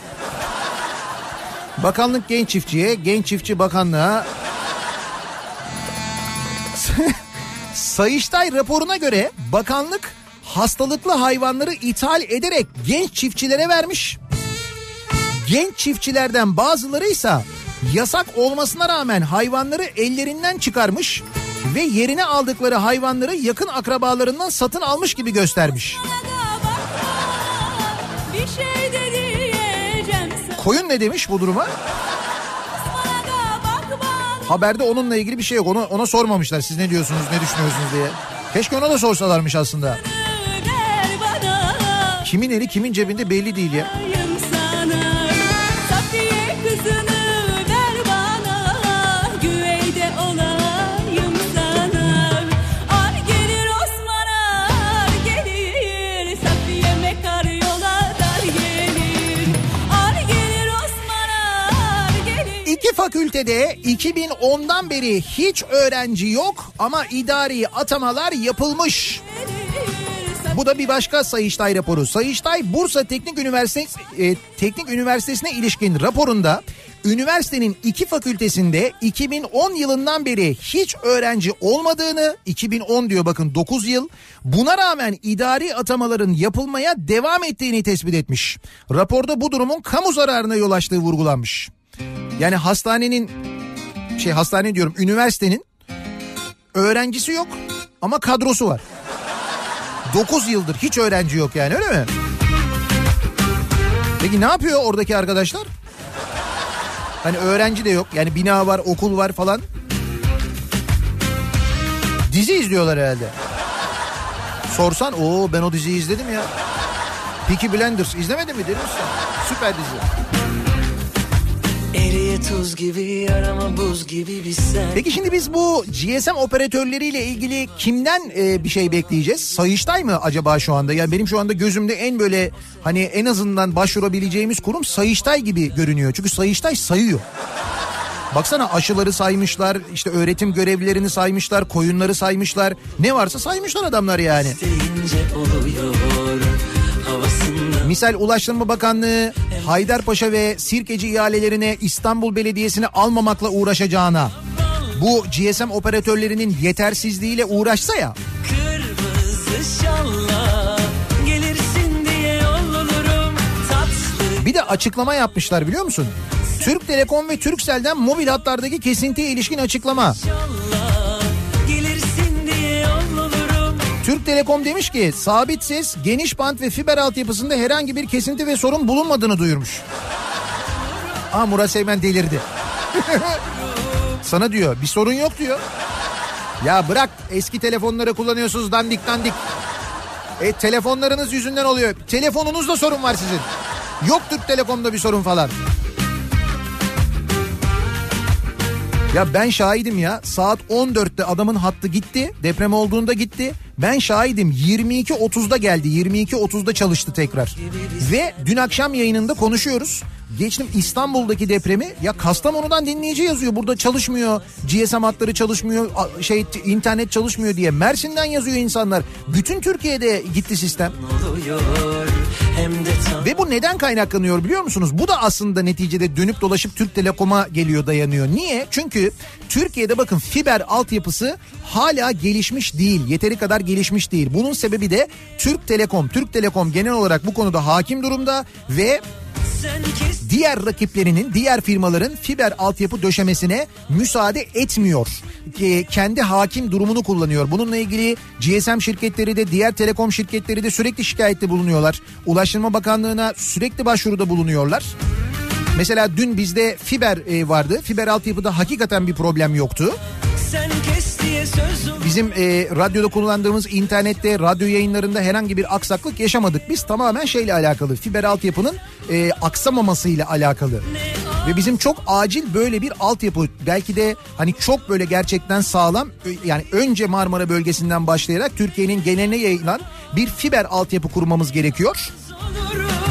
Bakanlık genç çiftçiye, genç çiftçi bakanlığa. Sayıştay raporuna göre bakanlık hastalıklı hayvanları ithal ederek genç çiftçilere vermiş. Genç çiftçilerden bazıları ise yasak olmasına rağmen hayvanları ellerinden çıkarmış ve yerine aldıkları hayvanları yakın akrabalarından satın almış gibi göstermiş. Koyun ne demiş bu duruma? Haberde onunla ilgili bir şey yok. Ona, ona sormamışlar siz ne diyorsunuz ne düşünüyorsunuz diye. Keşke ona da sorsalarmış aslında. Kimin eli kimin cebinde belli değil ya. Fakültede 2010'dan beri hiç öğrenci yok ama idari atamalar yapılmış. Bu da bir başka Sayıştay raporu. Sayıştay Bursa Teknik Üniversitesi e, Teknik Üniversitesi'ne ilişkin raporunda üniversitenin iki fakültesinde 2010 yılından beri hiç öğrenci olmadığını 2010 diyor bakın 9 yıl buna rağmen idari atamaların yapılmaya devam ettiğini tespit etmiş. Raporda bu durumun kamu zararına yol açtığı vurgulanmış. Yani hastanenin şey hastane diyorum üniversitenin öğrencisi yok ama kadrosu var. 9 yıldır hiç öğrenci yok yani öyle mi? Peki ne yapıyor oradaki arkadaşlar? Hani öğrenci de yok yani bina var okul var falan. Dizi izliyorlar herhalde. Sorsan o ben o diziyi izledim ya. Peaky Blinders izlemedin mi demiş Süper dizi. Tuz gibi yarama buz gibi bir sen Peki şimdi biz bu GSM operatörleriyle ilgili kimden e, bir şey bekleyeceğiz? Sayıştay mı acaba şu anda? Yani benim şu anda gözümde en böyle hani en azından başvurabileceğimiz kurum Sayıştay gibi görünüyor. Çünkü Sayıştay sayıyor. Baksana aşıları saymışlar, işte öğretim görevlilerini saymışlar, koyunları saymışlar. Ne varsa saymışlar adamlar yani. deyince oluyor Misal Ulaştırma Bakanlığı Haydarpaşa ve Sirkeci ihalelerine İstanbul Belediyesi'ni almamakla uğraşacağına bu GSM operatörlerinin yetersizliğiyle uğraşsa ya bir de açıklama yapmışlar biliyor musun? Türk Telekom ve Turkcell'den mobil hatlardaki kesintiye ilişkin açıklama. şalla Türk Telekom demiş ki sabit ses, geniş bant ve fiber altyapısında herhangi bir kesinti ve sorun bulunmadığını duyurmuş. Aa Murat Seymen delirdi. Sana diyor bir sorun yok diyor. Ya bırak eski telefonları kullanıyorsunuz dandik dandik. E telefonlarınız yüzünden oluyor. Telefonunuzda sorun var sizin. Yok Türk Telekom'da bir sorun falan. Ya ben şahidim ya. Saat 14'te adamın hattı gitti. Deprem olduğunda gitti. Ben şahidim. 22.30'da geldi. 22.30'da çalıştı tekrar. Ve dün akşam yayınında konuşuyoruz geçtim İstanbul'daki depremi ya Kastamonu'dan dinleyici yazıyor burada çalışmıyor GSM hatları çalışmıyor şey internet çalışmıyor diye Mersin'den yazıyor insanlar bütün Türkiye'de gitti sistem ve bu neden kaynaklanıyor biliyor musunuz? Bu da aslında neticede dönüp dolaşıp Türk Telekom'a geliyor dayanıyor. Niye? Çünkü Türkiye'de bakın fiber altyapısı hala gelişmiş değil. Yeteri kadar gelişmiş değil. Bunun sebebi de Türk Telekom. Türk Telekom genel olarak bu konuda hakim durumda ve diğer rakiplerinin, diğer firmaların fiber altyapı döşemesine müsaade etmiyor. Ke- Kendi hakim durumunu kullanıyor. Bununla ilgili GSM şirketleri de diğer telekom şirketleri de sürekli şikayette bulunuyorlar. Ulaştırma Bakanlığı'na sürekli başvuruda bulunuyorlar. Mesela dün bizde fiber e, vardı. Fiber altyapıda hakikaten bir problem yoktu. Bizim e, radyoda kullandığımız internette, radyo yayınlarında herhangi bir aksaklık yaşamadık. Biz tamamen şeyle alakalı, fiber altyapının e, aksamamasıyla alakalı. Ve bizim çok acil böyle bir altyapı belki de hani çok böyle gerçekten sağlam yani önce Marmara bölgesinden başlayarak Türkiye'nin geneline yayılan bir fiber altyapı kurmamız gerekiyor.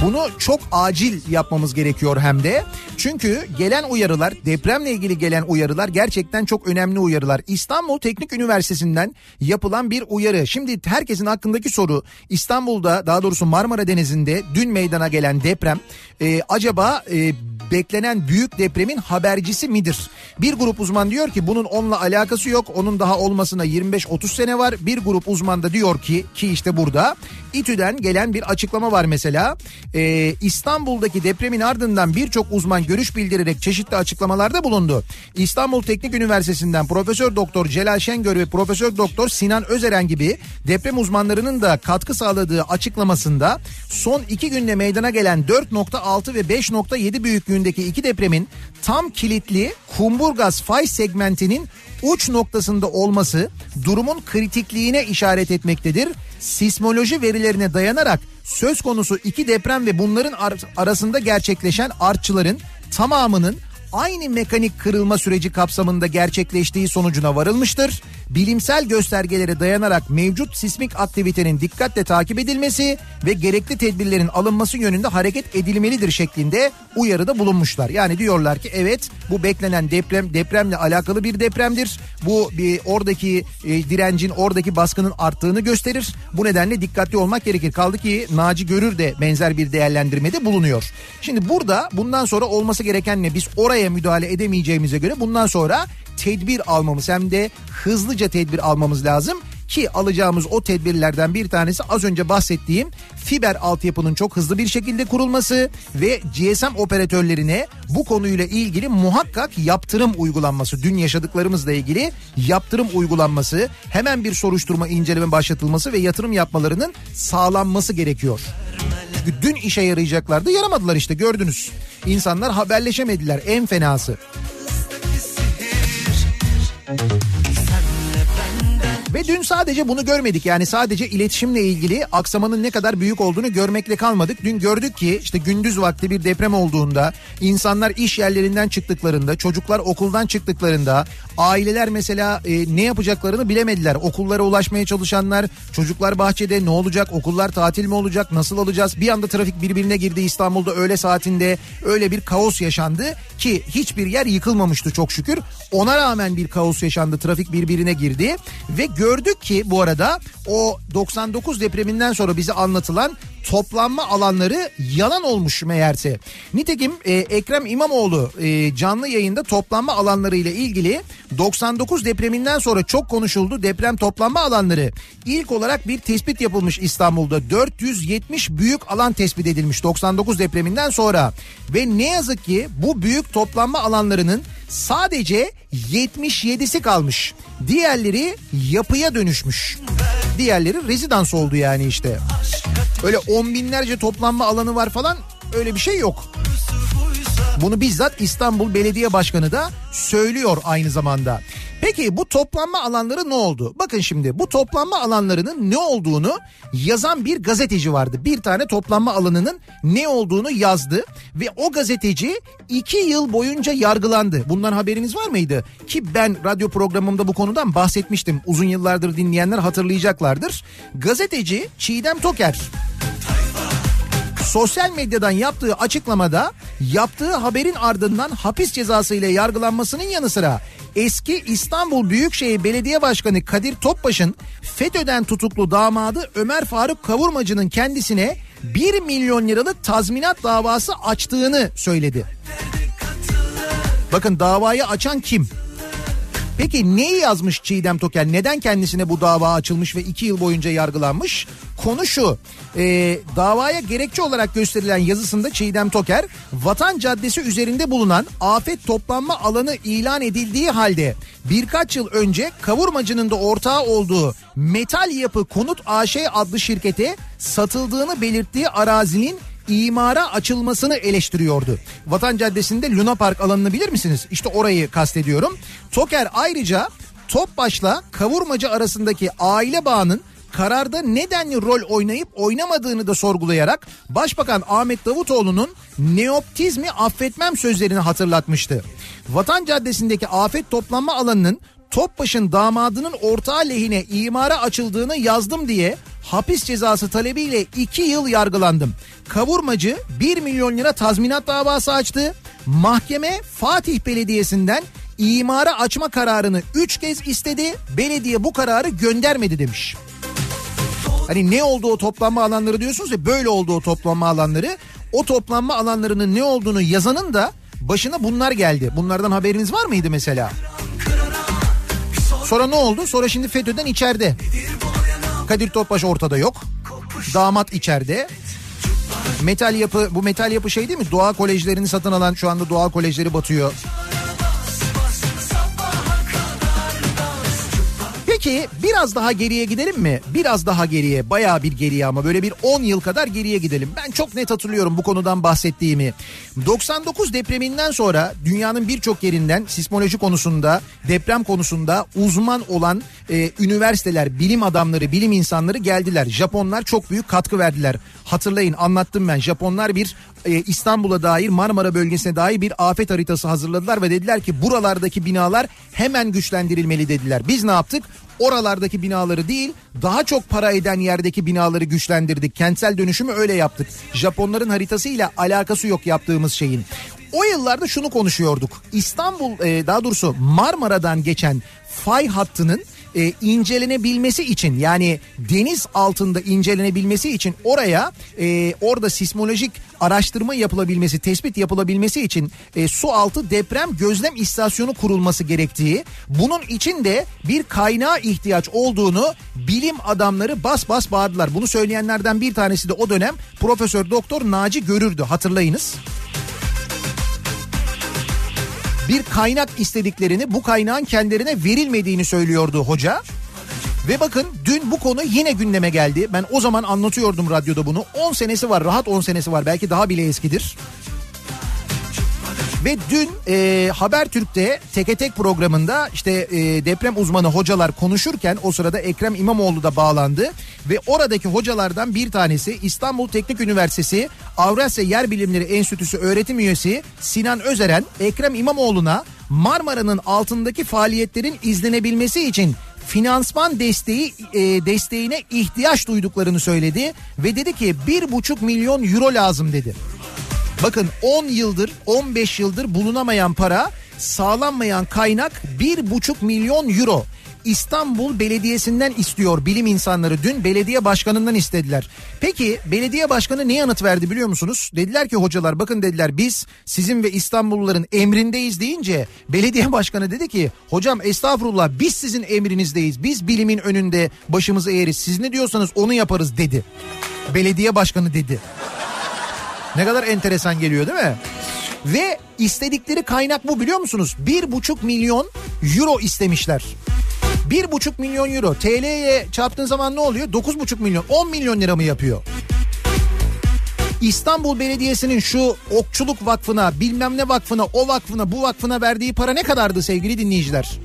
Bunu çok acil yapmamız gerekiyor hem de. Çünkü gelen uyarılar, depremle ilgili gelen uyarılar gerçekten çok önemli uyarılar. İstanbul Teknik Üniversitesi'nden yapılan bir uyarı. Şimdi herkesin aklındaki soru İstanbul'da daha doğrusu Marmara Denizi'nde dün meydana gelen deprem e, acaba e, beklenen büyük depremin habercisi midir? Bir grup uzman diyor ki bunun onunla alakası yok. Onun daha olmasına 25-30 sene var. Bir grup uzman da diyor ki ki işte burada İTÜ'den gelen bir açıklama var mesela. Ee, İstanbul'daki depremin ardından birçok uzman görüş bildirerek çeşitli açıklamalarda bulundu. İstanbul Teknik Üniversitesi'nden Profesör Doktor Celal Şengör ve Profesör Doktor Sinan Özeren gibi deprem uzmanlarının da katkı sağladığı açıklamasında son iki günde meydana gelen 4.6 ve 5.7 büyüklüğündeki iki depremin tam kilitli Kumburgaz fay segmentinin uç noktasında olması durumun kritikliğine işaret etmektedir. Sismoloji verilerine dayanarak söz konusu iki deprem ve bunların ar- arasında gerçekleşen artçıların tamamının aynı mekanik kırılma süreci kapsamında gerçekleştiği sonucuna varılmıştır. Bilimsel göstergelere dayanarak mevcut sismik aktivitenin dikkatle takip edilmesi ve gerekli tedbirlerin alınması yönünde hareket edilmelidir şeklinde uyarıda bulunmuşlar. Yani diyorlar ki evet bu beklenen deprem depremle alakalı bir depremdir. Bu bir oradaki e, direncin oradaki baskının arttığını gösterir. Bu nedenle dikkatli olmak gerekir. Kaldı ki Naci Görür de benzer bir değerlendirmede bulunuyor. Şimdi burada bundan sonra olması gereken ne? Biz oraya müdahale edemeyeceğimize göre bundan sonra tedbir almamız hem de hızlıca tedbir almamız lazım ki alacağımız o tedbirlerden bir tanesi az önce bahsettiğim fiber altyapının çok hızlı bir şekilde kurulması ve GSM operatörlerine bu konuyla ilgili muhakkak yaptırım uygulanması. Dün yaşadıklarımızla ilgili yaptırım uygulanması, hemen bir soruşturma inceleme başlatılması ve yatırım yapmalarının sağlanması gerekiyor. Çünkü dün işe yarayacaklardı yaramadılar işte gördünüz. İnsanlar haberleşemediler en fenası. Ve dün sadece bunu görmedik yani sadece iletişimle ilgili aksamanın ne kadar büyük olduğunu görmekle kalmadık. Dün gördük ki işte gündüz vakti bir deprem olduğunda insanlar iş yerlerinden çıktıklarında çocuklar okuldan çıktıklarında aileler mesela e, ne yapacaklarını bilemediler. Okullara ulaşmaya çalışanlar çocuklar bahçede ne olacak okullar tatil mi olacak nasıl alacağız bir anda trafik birbirine girdi İstanbul'da öğle saatinde öyle bir kaos yaşandı ki hiçbir yer yıkılmamıştı çok şükür. Ona rağmen bir kaos yaşandı trafik birbirine girdi ve gördük ki bu arada o 99 depreminden sonra bize anlatılan toplanma alanları yalan olmuş meğerse. Nitekim e, Ekrem İmamoğlu e, canlı yayında toplanma alanları ile ilgili 99 depreminden sonra çok konuşuldu deprem toplanma alanları. İlk olarak bir tespit yapılmış İstanbul'da 470 büyük alan tespit edilmiş 99 depreminden sonra. Ve ne yazık ki bu büyük toplanma alanlarının sadece 77'si kalmış. Diğerleri yapıya dönüşmüş. Diğerleri rezidans oldu yani işte. Öyle on binlerce toplanma alanı var falan öyle bir şey yok. Bunu bizzat İstanbul Belediye Başkanı da söylüyor aynı zamanda. Peki bu toplanma alanları ne oldu? Bakın şimdi bu toplanma alanlarının ne olduğunu yazan bir gazeteci vardı. Bir tane toplanma alanının ne olduğunu yazdı ve o gazeteci iki yıl boyunca yargılandı. Bundan haberiniz var mıydı? Ki ben radyo programımda bu konudan bahsetmiştim. Uzun yıllardır dinleyenler hatırlayacaklardır. Gazeteci Çiğdem Toker sosyal medyadan yaptığı açıklamada yaptığı haberin ardından hapis cezası ile yargılanmasının yanı sıra eski İstanbul Büyükşehir Belediye Başkanı Kadir Topbaş'ın FETÖ'den tutuklu damadı Ömer Faruk Kavurmacı'nın kendisine 1 milyon liralık tazminat davası açtığını söyledi. Bakın davayı açan kim? Peki neyi yazmış Çiğdem Toker? Neden kendisine bu dava açılmış ve iki yıl boyunca yargılanmış? Konu şu. E, davaya gerekçe olarak gösterilen yazısında Çiğdem Toker Vatan Caddesi üzerinde bulunan afet toplanma alanı ilan edildiği halde birkaç yıl önce kavurmacının da ortağı olduğu Metal Yapı Konut AŞ adlı şirkete satıldığını belirttiği arazinin imara açılmasını eleştiriyordu. Vatan Caddesi'nde Luna Park alanını bilir misiniz? İşte orayı kastediyorum. Toker ayrıca Topbaş'la Kavurmacı arasındaki aile bağının kararda nedenli rol oynayıp oynamadığını da sorgulayarak Başbakan Ahmet Davutoğlu'nun neoptizmi affetmem sözlerini hatırlatmıştı. Vatan Caddesi'ndeki afet toplanma alanının Topbaş'ın damadının ortağı lehine imara açıldığını yazdım diye hapis cezası talebiyle 2 yıl yargılandım. Kavurmacı 1 milyon lira tazminat davası açtı. Mahkeme Fatih Belediyesi'nden imara açma kararını 3 kez istedi. Belediye bu kararı göndermedi demiş. Hani ne oldu o toplanma alanları diyorsunuz ya böyle oldu o toplanma alanları. O toplanma alanlarının ne olduğunu yazanın da başına bunlar geldi. Bunlardan haberiniz var mıydı mesela? Sonra ne oldu? Sonra şimdi FETÖ'den içeride. Kadir Topbaş ortada yok. Damat içeride. Metal yapı bu metal yapı şey değil mi? Doğa kolejlerini satın alan şu anda doğa kolejleri batıyor. Peki biraz daha geriye gidelim mi? Biraz daha geriye, bayağı bir geriye ama böyle bir 10 yıl kadar geriye gidelim. Ben çok net hatırlıyorum bu konudan bahsettiğimi. 99 depreminden sonra dünyanın birçok yerinden sismoloji konusunda, deprem konusunda uzman olan e, üniversiteler, bilim adamları, bilim insanları geldiler. Japonlar çok büyük katkı verdiler. Hatırlayın anlattım ben. Japonlar bir e, İstanbul'a dair Marmara bölgesine dair bir afet haritası hazırladılar ve dediler ki buralardaki binalar hemen güçlendirilmeli dediler. Biz ne yaptık? Oralardaki binaları değil daha çok para eden yerdeki binaları güçlendirdik. Kentsel dönüşümü öyle yaptık. Japonların haritasıyla alakası yok yaptığımız şeyin. O yıllarda şunu konuşuyorduk. İstanbul e, daha doğrusu Marmara'dan geçen fay hattının e, incelenebilmesi için yani deniz altında incelenebilmesi için oraya e, orada sismolojik araştırma yapılabilmesi, tespit yapılabilmesi için e, su altı deprem gözlem istasyonu kurulması gerektiği, bunun için de bir kaynağa ihtiyaç olduğunu bilim adamları bas bas bağırdılar. Bunu söyleyenlerden bir tanesi de o dönem Profesör Doktor Naci Görürdü hatırlayınız bir kaynak istediklerini bu kaynağın kendilerine verilmediğini söylüyordu hoca. Ve bakın dün bu konu yine gündeme geldi. Ben o zaman anlatıyordum radyoda bunu. 10 senesi var rahat 10 senesi var belki daha bile eskidir. Ve dün e, Habertürk'te Teke Tek programında işte e, deprem uzmanı hocalar konuşurken o sırada Ekrem İmamoğlu da bağlandı. Ve oradaki hocalardan bir tanesi İstanbul Teknik Üniversitesi Avrasya Yer Bilimleri Enstitüsü öğretim üyesi Sinan Özeren Ekrem İmamoğlu'na Marmara'nın altındaki faaliyetlerin izlenebilmesi için finansman desteği e, desteğine ihtiyaç duyduklarını söyledi ve dedi ki bir buçuk milyon euro lazım dedi. Bakın 10 yıldır 15 yıldır bulunamayan para sağlanmayan kaynak 1,5 milyon euro. İstanbul Belediyesi'nden istiyor bilim insanları dün belediye başkanından istediler. Peki belediye başkanı ne yanıt verdi biliyor musunuz? Dediler ki hocalar bakın dediler biz sizin ve İstanbulluların emrindeyiz deyince belediye başkanı dedi ki hocam estağfurullah biz sizin emrinizdeyiz. Biz bilimin önünde başımızı eğeriz. Siz ne diyorsanız onu yaparız dedi. Belediye başkanı dedi. Ne kadar enteresan geliyor değil mi? Ve istedikleri kaynak bu biliyor musunuz? Bir buçuk milyon euro istemişler. Bir buçuk milyon euro TL'ye çarptığın zaman ne oluyor? Dokuz buçuk milyon 10 milyon lira mı yapıyor? İstanbul Belediyesi'nin şu okçuluk vakfına bilmem ne vakfına o vakfına bu vakfına verdiği para ne kadardı sevgili dinleyiciler?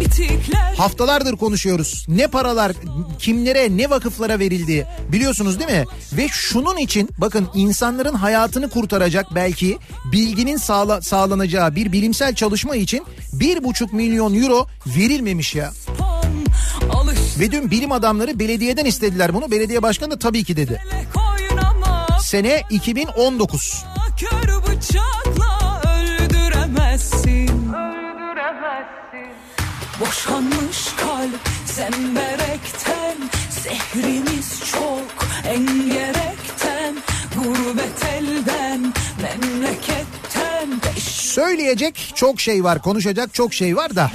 Bitikler Haftalardır konuşuyoruz. Ne paralar kimlere ne vakıflara verildi biliyorsunuz değil mi? Ve şunun için bakın insanların hayatını kurtaracak belki bilginin sağla, sağlanacağı bir bilimsel çalışma için bir buçuk milyon euro verilmemiş ya. Ve dün bilim adamları belediyeden istediler bunu. Belediye başkanı da tabii ki dedi. Sene 2019. Kör bıçakla öldüremezsin Boşanmış kalp zemberekten Zehrimiz çok engerekten Gurbet elden memleketten Söyleyecek çok şey var, konuşacak çok şey var da.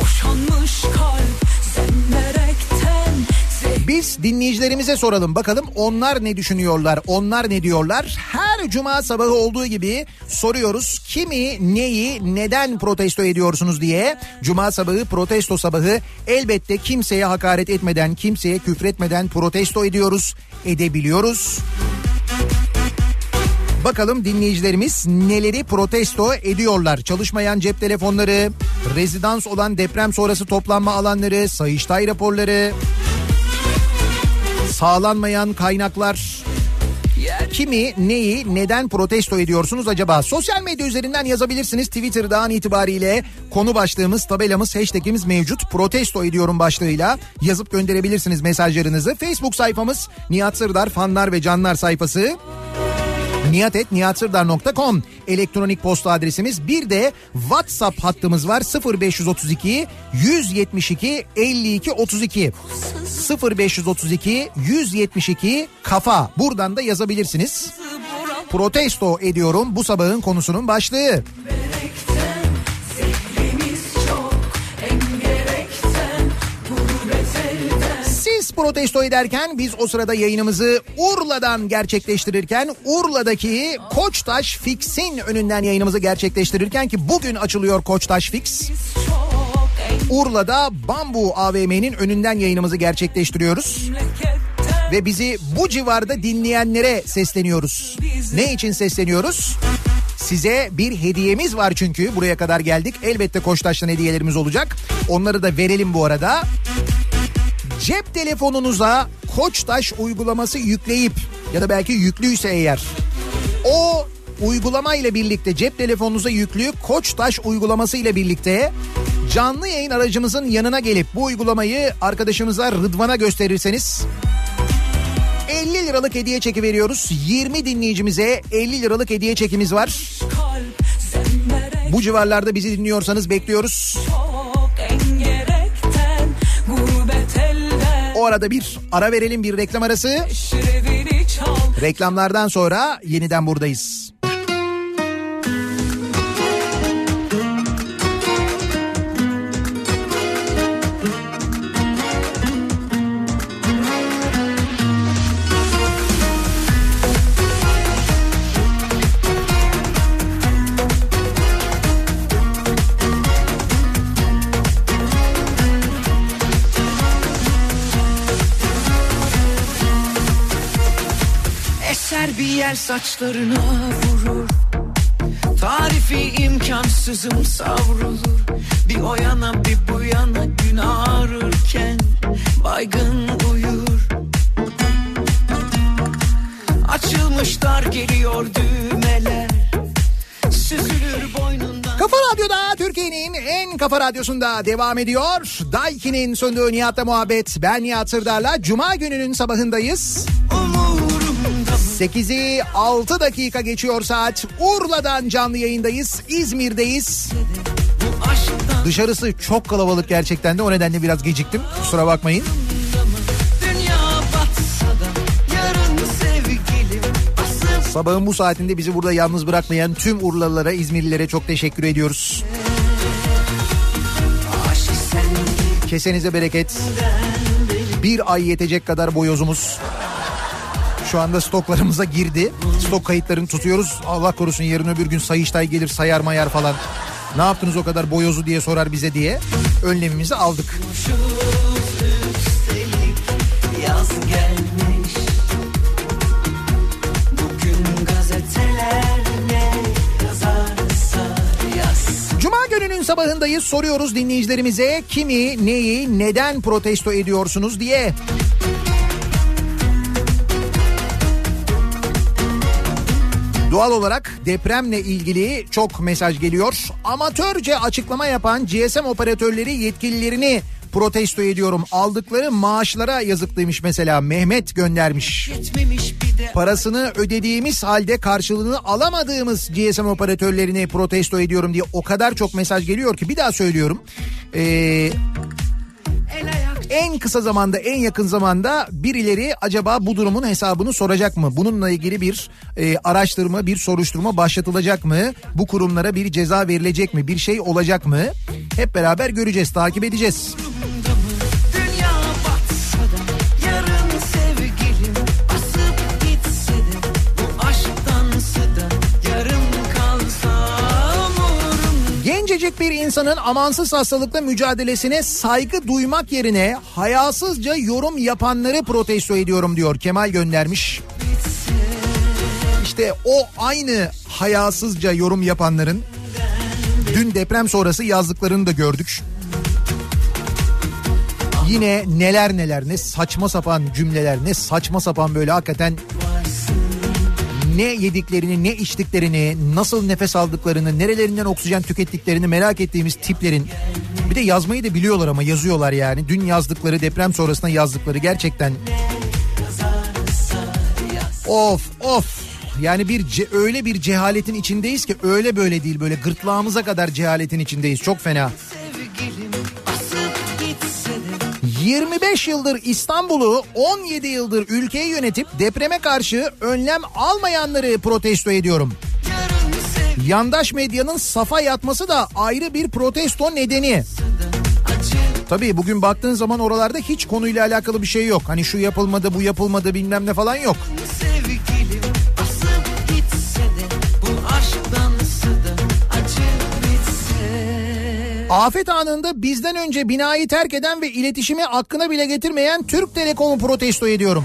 Boşanmış kalp Biz dinleyicilerimize soralım bakalım onlar ne düşünüyorlar, onlar ne diyorlar. Her cuma sabahı olduğu gibi soruyoruz kimi, neyi, neden protesto ediyorsunuz diye. Cuma sabahı protesto sabahı elbette kimseye hakaret etmeden, kimseye küfretmeden protesto ediyoruz, edebiliyoruz. Bakalım dinleyicilerimiz neleri protesto ediyorlar. Çalışmayan cep telefonları, rezidans olan deprem sonrası toplanma alanları, sayıştay raporları, sağlanmayan kaynaklar, Kimi, neyi, neden protesto ediyorsunuz acaba? Sosyal medya üzerinden yazabilirsiniz. Twitter'dan itibariyle konu başlığımız, tabelamız, hashtagimiz mevcut. Protesto ediyorum başlığıyla yazıp gönderebilirsiniz mesajlarınızı. Facebook sayfamız Nihat Sırdar fanlar ve canlar sayfası niyatetniyatsırdar.com elektronik posta adresimiz. Bir de WhatsApp hattımız var 0532 172 52 32 0532 172 kafa buradan da yazabilirsiniz. Protesto ediyorum bu sabahın konusunun başlığı. Siz protesto ederken biz o sırada yayınımızı Urla'dan gerçekleştirirken Urla'daki Koçtaş Fix'in önünden yayınımızı gerçekleştirirken ki bugün açılıyor Koçtaş Fix. Urla'da Bambu AVM'nin önünden yayınımızı gerçekleştiriyoruz. Ve bizi bu civarda dinleyenlere sesleniyoruz. Ne için sesleniyoruz? Size bir hediyemiz var çünkü buraya kadar geldik. Elbette Koçtaş'tan hediyelerimiz olacak. Onları da verelim bu arada. Cep telefonunuza Koçtaş uygulaması yükleyip ya da belki yüklüyse eğer o uygulama ile birlikte cep telefonunuza yüklü Koçtaş uygulaması ile birlikte canlı yayın aracımızın yanına gelip bu uygulamayı arkadaşımıza Rıdvan'a gösterirseniz 50 liralık hediye çeki veriyoruz. 20 dinleyicimize 50 liralık hediye çekimiz var. Bu civarlarda bizi dinliyorsanız bekliyoruz. O arada bir ara verelim bir reklam arası. Reklamlardan sonra yeniden buradayız. Yer saçlarına vurur Tarifi imkansızım savrulur Bir o yana bir bu yana gün ağrırken Baygın uyur Açılmışlar geliyor düğmeler Süzülür boynundan Kafa Radyo'da Türkiye'nin en kafa radyosunda devam ediyor. Daiki'nin sunduğu Nihat'la muhabbet. Ben Nihat Sırdar'la Cuma gününün sabahındayız. mı? 8'i 6 dakika geçiyor saat. Urla'dan canlı yayındayız. İzmir'deyiz. Dışarısı çok kalabalık gerçekten de o nedenle biraz geciktim. Kusura bakmayın. Sabahın bu saatinde bizi burada yalnız bırakmayan tüm Urlalılara, İzmirlilere çok teşekkür ediyoruz. Kesenize bereket. Bir ay yetecek kadar boyozumuz. Şu anda stoklarımıza girdi. Stok kayıtlarını tutuyoruz. Allah korusun yarın öbür gün Sayıştay gelir sayar mayar falan. Ne yaptınız o kadar boyozu diye sorar bize diye. Önlemimizi aldık. yaz Cuma gününün sabahındayız soruyoruz dinleyicilerimize kimi, neyi, neden protesto ediyorsunuz diye. Doğal olarak depremle ilgili çok mesaj geliyor. Amatörce açıklama yapan GSM operatörleri yetkililerini protesto ediyorum. Aldıkları maaşlara yazık demiş mesela Mehmet göndermiş. Parasını ödediğimiz halde karşılığını alamadığımız GSM operatörlerini protesto ediyorum diye o kadar çok mesaj geliyor ki bir daha söylüyorum. Ee, ayak en kısa zamanda en yakın zamanda birileri acaba bu durumun hesabını soracak mı? Bununla ilgili bir e, araştırma bir soruşturma başlatılacak mı? Bu kurumlara bir ceza verilecek mi? Bir şey olacak mı? Hep beraber göreceğiz takip edeceğiz. Gencecik bir insanın amansız hastalıkla mücadelesine saygı duymak yerine hayasızca yorum yapanları protesto ediyorum diyor Kemal göndermiş. İşte o aynı hayasızca yorum yapanların dün deprem sonrası yazdıklarını da gördük. Yine neler neler ne saçma sapan cümleler ne saçma sapan böyle hakikaten ne yediklerini, ne içtiklerini, nasıl nefes aldıklarını, nerelerinden oksijen tükettiklerini merak ettiğimiz tiplerin bir de yazmayı da biliyorlar ama yazıyorlar yani. Dün yazdıkları deprem sonrasında yazdıkları gerçekten of of yani bir ce- öyle bir cehaletin içindeyiz ki öyle böyle değil böyle gırtlağımıza kadar cehaletin içindeyiz çok fena. De 25 yıldır İstanbul'u 17 yıldır ülkeyi yönetip depreme karşı önlem almayanları protesto ediyorum. Yandaş medyanın safa yatması da ayrı bir protesto nedeni. Tabii bugün baktığın zaman oralarda hiç konuyla alakalı bir şey yok. Hani şu yapılmadı bu yapılmadı bilmem ne falan yok. Afet anında bizden önce binayı terk eden ve iletişimi hakkına bile getirmeyen Türk Telekom'u protesto ediyorum.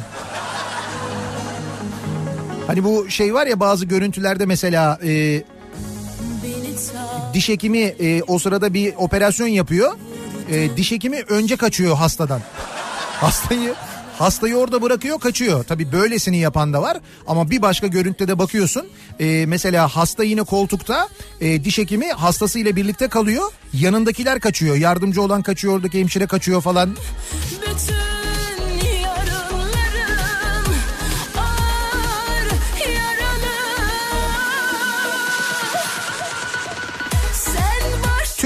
Hani bu şey var ya bazı görüntülerde mesela e, diş hekimi e, o sırada bir operasyon yapıyor. E, diş hekimi önce kaçıyor hastadan. Hastayı hastayı orada bırakıyor kaçıyor. Tabii böylesini yapan da var ama bir başka görüntüde de bakıyorsun. e, mesela hasta yine koltukta e, diş hekimi hastasıyla birlikte kalıyor. Yanındakiler kaçıyor. Yardımcı olan kaçıyor oradaki hemşire kaçıyor falan. bütün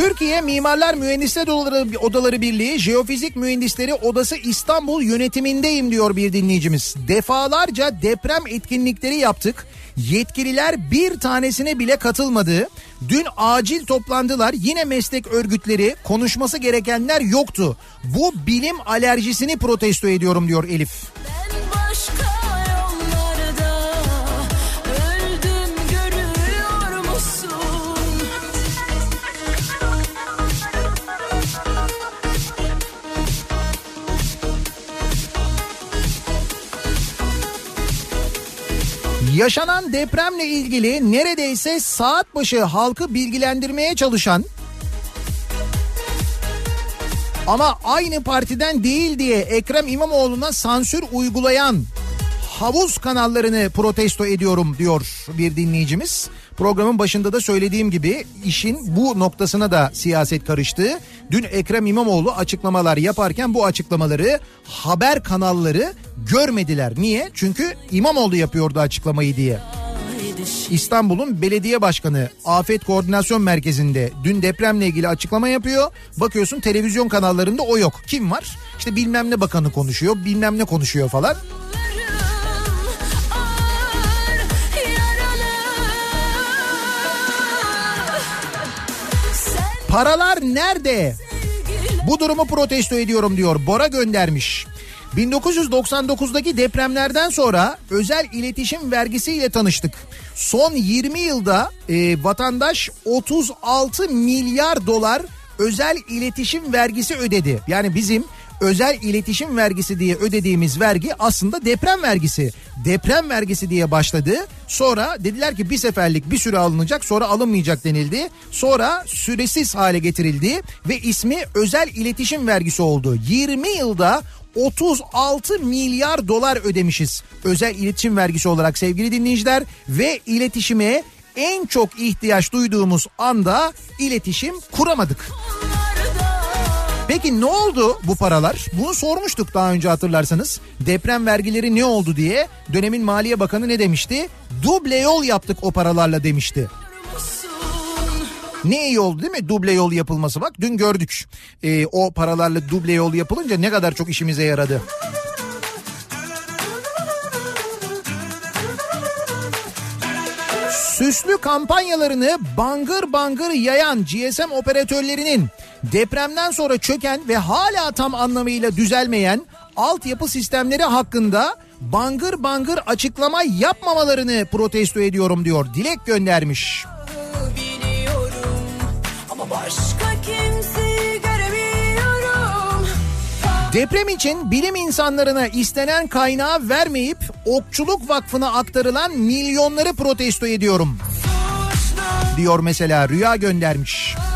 Türkiye Mimarlar Mühendisler Odaları, Odaları Birliği Jeofizik Mühendisleri Odası İstanbul yönetimindeyim diyor bir dinleyicimiz. Defalarca deprem etkinlikleri yaptık. Yetkililer bir tanesine bile katılmadı. Dün acil toplandılar. Yine meslek örgütleri konuşması gerekenler yoktu. Bu bilim alerjisini protesto ediyorum diyor Elif. Ben başka Yaşanan depremle ilgili neredeyse saat başı halkı bilgilendirmeye çalışan ama aynı partiden değil diye Ekrem İmamoğlu'na sansür uygulayan havuz kanallarını protesto ediyorum diyor bir dinleyicimiz. Programın başında da söylediğim gibi işin bu noktasına da siyaset karıştı. Dün Ekrem İmamoğlu açıklamalar yaparken bu açıklamaları haber kanalları görmediler. Niye? Çünkü İmamoğlu yapıyordu açıklamayı diye. İstanbul'un belediye başkanı Afet Koordinasyon Merkezi'nde dün depremle ilgili açıklama yapıyor. Bakıyorsun televizyon kanallarında o yok. Kim var? İşte bilmem ne bakanı konuşuyor, bilmem ne konuşuyor falan. Paralar nerede? Bu durumu protesto ediyorum diyor. Bora göndermiş. 1999'daki depremlerden sonra özel iletişim vergisiyle tanıştık. Son 20 yılda e, vatandaş 36 milyar dolar özel iletişim vergisi ödedi. Yani bizim özel iletişim vergisi diye ödediğimiz vergi aslında deprem vergisi. Deprem vergisi diye başladı. Sonra dediler ki bir seferlik bir süre alınacak sonra alınmayacak denildi. Sonra süresiz hale getirildi ve ismi özel iletişim vergisi oldu. 20 yılda 36 milyar dolar ödemişiz özel iletişim vergisi olarak sevgili dinleyiciler ve iletişime en çok ihtiyaç duyduğumuz anda iletişim kuramadık. Peki ne oldu bu paralar? Bunu sormuştuk daha önce hatırlarsanız. Deprem vergileri ne oldu diye. Dönemin Maliye Bakanı ne demişti? Duble yol yaptık o paralarla demişti. Ne iyi oldu değil mi duble yol yapılması bak dün gördük. Ee, o paralarla duble yol yapılınca ne kadar çok işimize yaradı. Süslü kampanyalarını bangır bangır yayan GSM operatörlerinin depremden sonra çöken ve hala tam anlamıyla düzelmeyen altyapı sistemleri hakkında bangır bangır açıklama yapmamalarını protesto ediyorum diyor. Dilek göndermiş. biliyorum Deprem için bilim insanlarına istenen kaynağı vermeyip Okçuluk Vakfı'na aktarılan milyonları protesto ediyorum. Diyor mesela Rüya göndermiş. Benimle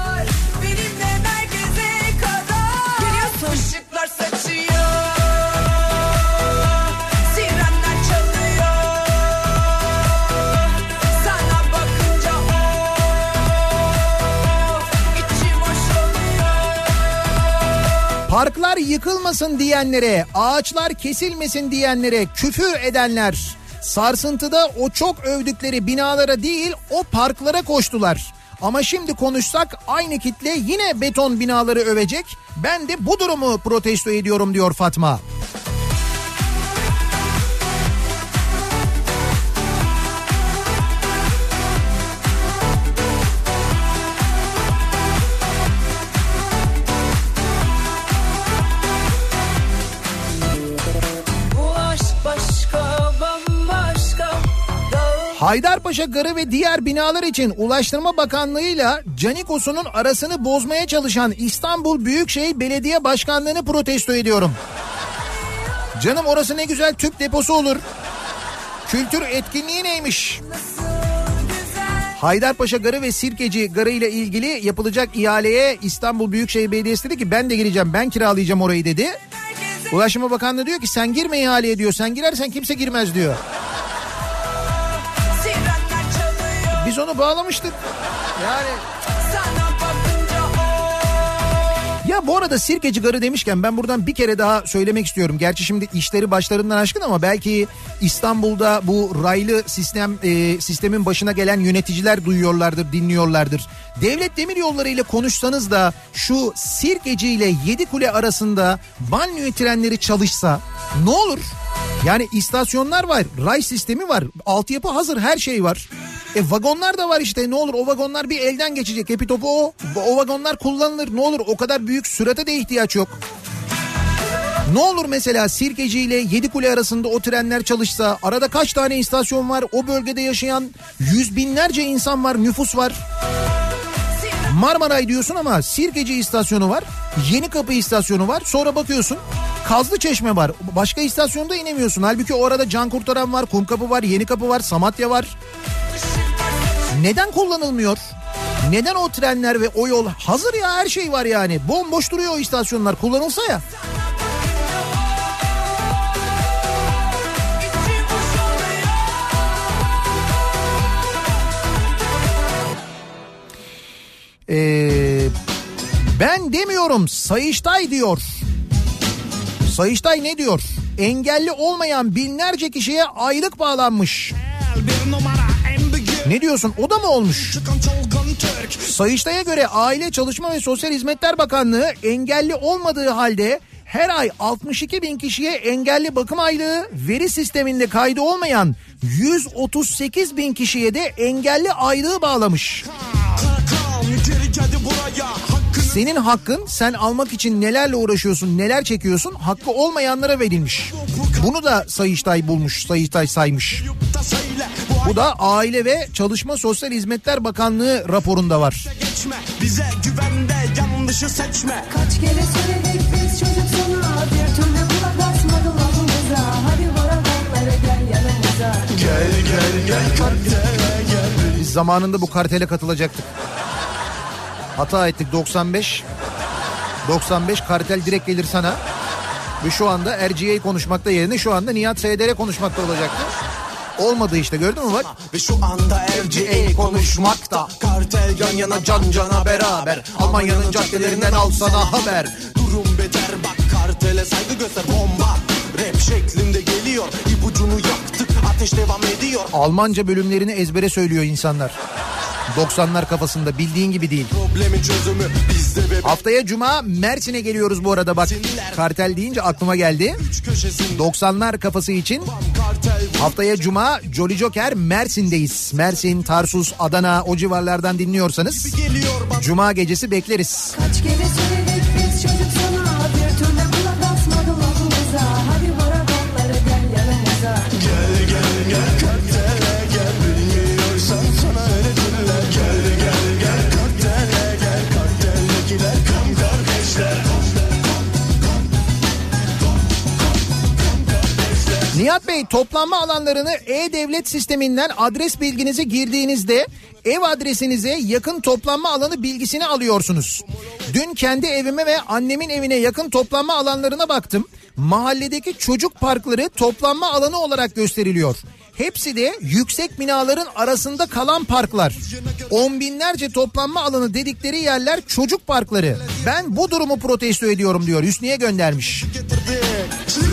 Parklar yıkılmasın diyenlere, ağaçlar kesilmesin diyenlere küfür edenler sarsıntıda o çok övdükleri binalara değil o parklara koştular. Ama şimdi konuşsak aynı kitle yine beton binaları övecek. Ben de bu durumu protesto ediyorum diyor Fatma. Haydarpaşa Garı ve diğer binalar için Ulaştırma Bakanlığı'yla Canikos'un arasını bozmaya çalışan İstanbul Büyükşehir Belediye Başkanlığı'nı protesto ediyorum. Canım orası ne güzel tüp deposu olur. Kültür etkinliği neymiş? Haydarpaşa Garı ve Sirkeci Garı ile ilgili yapılacak ihaleye İstanbul Büyükşehir Belediyesi dedi ki ben de gireceğim ben kiralayacağım orayı dedi. Ulaştırma Bakanlığı diyor ki sen girme ihaleye diyor sen girersen kimse girmez diyor. Biz onu bağlamıştık. Yani ya bu arada Sirkeci Garı demişken ben buradan bir kere daha söylemek istiyorum. Gerçi şimdi işleri başlarından aşkın ama belki İstanbul'da bu raylı sistem e, sistemin başına gelen yöneticiler duyuyorlardır, dinliyorlardır. Devlet Demir Yolları ile konuşsanız da şu Sirkeci ile Yedikule arasında banliyö trenleri çalışsa ne olur? Yani istasyonlar var, ray sistemi var, altyapı hazır, her şey var. E vagonlar da var işte ne olur o vagonlar bir elden geçecek. Hepi topu o. O vagonlar kullanılır ne olur o kadar büyük sürate de ihtiyaç yok. Ne olur mesela Sirkeci ile Yedikule arasında o trenler çalışsa arada kaç tane istasyon var o bölgede yaşayan yüz binlerce insan var nüfus var. Marmaray diyorsun ama Sirkeci istasyonu var. Yeni Kapı istasyonu var. Sonra bakıyorsun Kazlı Çeşme var. Başka istasyonda inemiyorsun. Halbuki orada Can Kurtaran var, Kumkapı var, Yeni Kapı var, Samatya var. Neden kullanılmıyor? Neden o trenler ve o yol hazır ya her şey var yani. Bomboş duruyor o istasyonlar kullanılsa ya. Ee, ben demiyorum Sayıştay diyor. Sayıştay ne diyor? Engelli olmayan binlerce kişiye aylık bağlanmış. Ne diyorsun o da mı olmuş? Sayıştay'a göre Aile Çalışma ve Sosyal Hizmetler Bakanlığı engelli olmadığı halde her ay 62 bin kişiye engelli bakım aylığı veri sisteminde kaydı olmayan 138 bin kişiye de engelli aylığı bağlamış. Senin hakkın sen almak için nelerle uğraşıyorsun neler çekiyorsun hakkı olmayanlara verilmiş. Bunu da Sayıştay bulmuş Sayıştay saymış. Bu da Aile ve Çalışma Sosyal Hizmetler Bakanlığı raporunda var. geçme Bize güvende yanlışı seçme Kaç kere söyledik biz çocuk sana Bir türlü kulak asmadı lafımıza Hadi varaganlara gel yanımıza Biz zamanında bu kartele katılacaktık. Hata ettik 95. 95 kartel direkt gelir sana. Ve şu anda RGA konuşmakta yerine şu anda Nihat SDR konuşmakta olacaktı. Olmadı işte gördün mü bak. Ve şu anda RGA konuşmakta Kartel yan yana can cana beraber Almanya'nın caddelerinden al sana haber. Durum beter bak kartele saygı göster bomba Rap şeklinde geliyor ipucunu yaktık ateş devam ediyor Almanca bölümlerini ezbere söylüyor insanlar. 90'lar kafasında bildiğin gibi değil. Problemin çözümü bizde ve Haftaya Cuma Mersin'e geliyoruz bu arada bak. Kartel deyince aklıma geldi. üç köşesinde 90'lar kafası için Haftaya Cuma Jolly Joker Mersin'deyiz. Mersin, Tarsus, Adana o civarlardan dinliyorsanız Cuma gecesi bekleriz. Kaç kere Nihat Bey toplanma alanlarını e-devlet sisteminden adres bilginizi girdiğinizde ev adresinize yakın toplanma alanı bilgisini alıyorsunuz. Dün kendi evime ve annemin evine yakın toplanma alanlarına baktım. Mahalledeki çocuk parkları toplanma alanı olarak gösteriliyor. Hepsi de yüksek binaların arasında kalan parklar. On binlerce toplanma alanı dedikleri yerler çocuk parkları. Ben bu durumu protesto ediyorum diyor. Hüsniye göndermiş. getirdik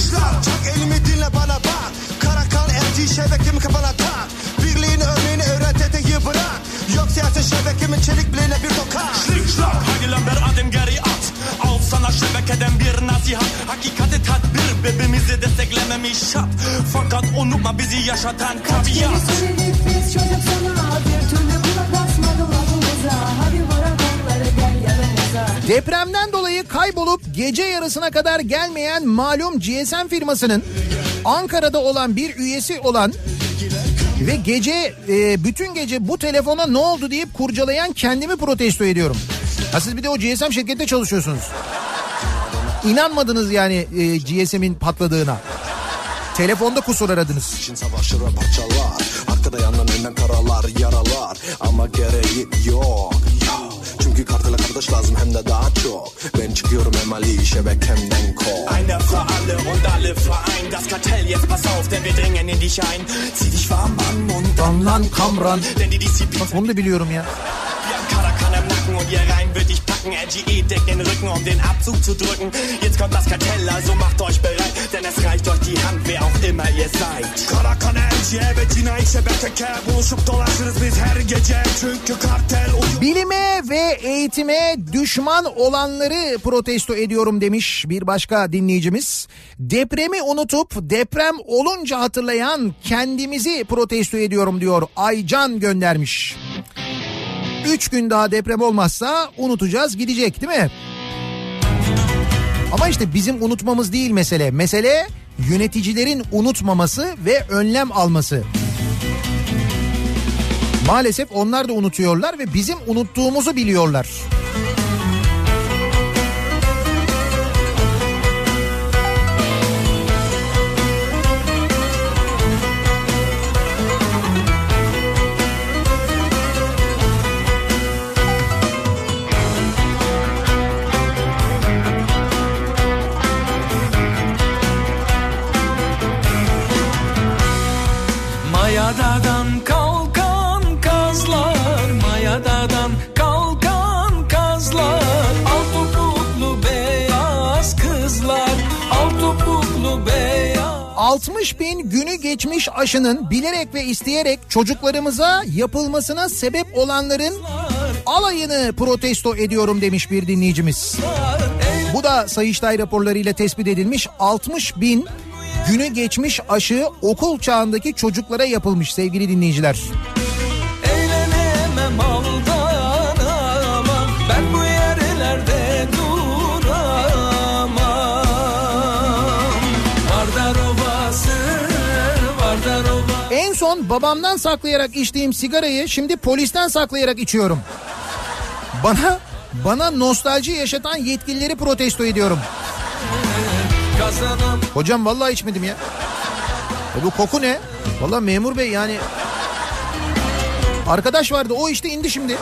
Şlikşler çak elimi dinle bana bak. Karakan elçi şebekemi kafana tak. Birliğini örneğini öğret eteği bırak. Yok siyasi şebekemin çelik bileğine bir tokat. Schlag, haydi lan bir adım geri at. Al sana şebekeden bir nasihat. Hakikati tedbir birbirimizi desteklememiş şart. Fakat unutma bizi yaşatan Kaç kere tabiat. söyledik biz çocuk sana Bir türlü kulak asmadı lafımıza Hadi Depremden dolayı kaybolup gece yarısına kadar gelmeyen malum GSM firmasının Ankara'da olan bir üyesi olan ve gece e, bütün gece bu telefona ne oldu deyip kurcalayan kendimi protesto ediyorum. Ha siz bir de o GSM şirkette çalışıyorsunuz. İnanmadınız yani e, GSM'in patladığına. Telefonda kusur aradınız. için savaşır parçalar Arkada yanan önden karalar yaralar Ama gereği yok. Çünkü kartela kardeş lazım hem de daha çok Ben çıkıyorum emali şebekemden kol Einer für alle und alle vereint Das Kartell, jetzt pass auf, denn wir dringen in dich ein Zieh dich warm an und Damlan Kamran. Denn die Disziplin Bak onu da biliyorum ya. İhr rein wird dich packen. LGE deckt den Rücken, um den Abzug zu drücken. Jetzt kommt das Kartell, also macht euch bereit, denn es reicht euch die Hand, wer auch immer ihr seid. Karakan elçi evet yine şebeke Buluşup dolaşırız biz her gece Çünkü kartel Bilime ve eğitime düşman olanları protesto ediyorum demiş bir başka dinleyicimiz. Depremi unutup deprem olunca hatırlayan kendimizi protesto ediyorum diyor Aycan göndermiş. Üç gün daha deprem olmazsa unutacağız gidecek değil mi? Ama işte bizim unutmamız değil mesele. Mesele yöneticilerin unutmaması ve önlem alması. Maalesef onlar da unutuyorlar ve bizim unuttuğumuzu biliyorlar. 60 bin günü geçmiş aşının bilerek ve isteyerek çocuklarımıza yapılmasına sebep olanların alayını protesto ediyorum demiş bir dinleyicimiz. Bu da Sayıştay raporlarıyla tespit edilmiş 60 bin günü geçmiş aşı okul çağındaki çocuklara yapılmış sevgili dinleyiciler. Eğlenemem son babamdan saklayarak içtiğim sigarayı şimdi polisten saklayarak içiyorum. Bana bana nostalji yaşatan yetkilileri protesto ediyorum. Hocam vallahi içmedim ya. E bu koku ne? Vallahi memur bey yani arkadaş vardı o işte indi şimdi.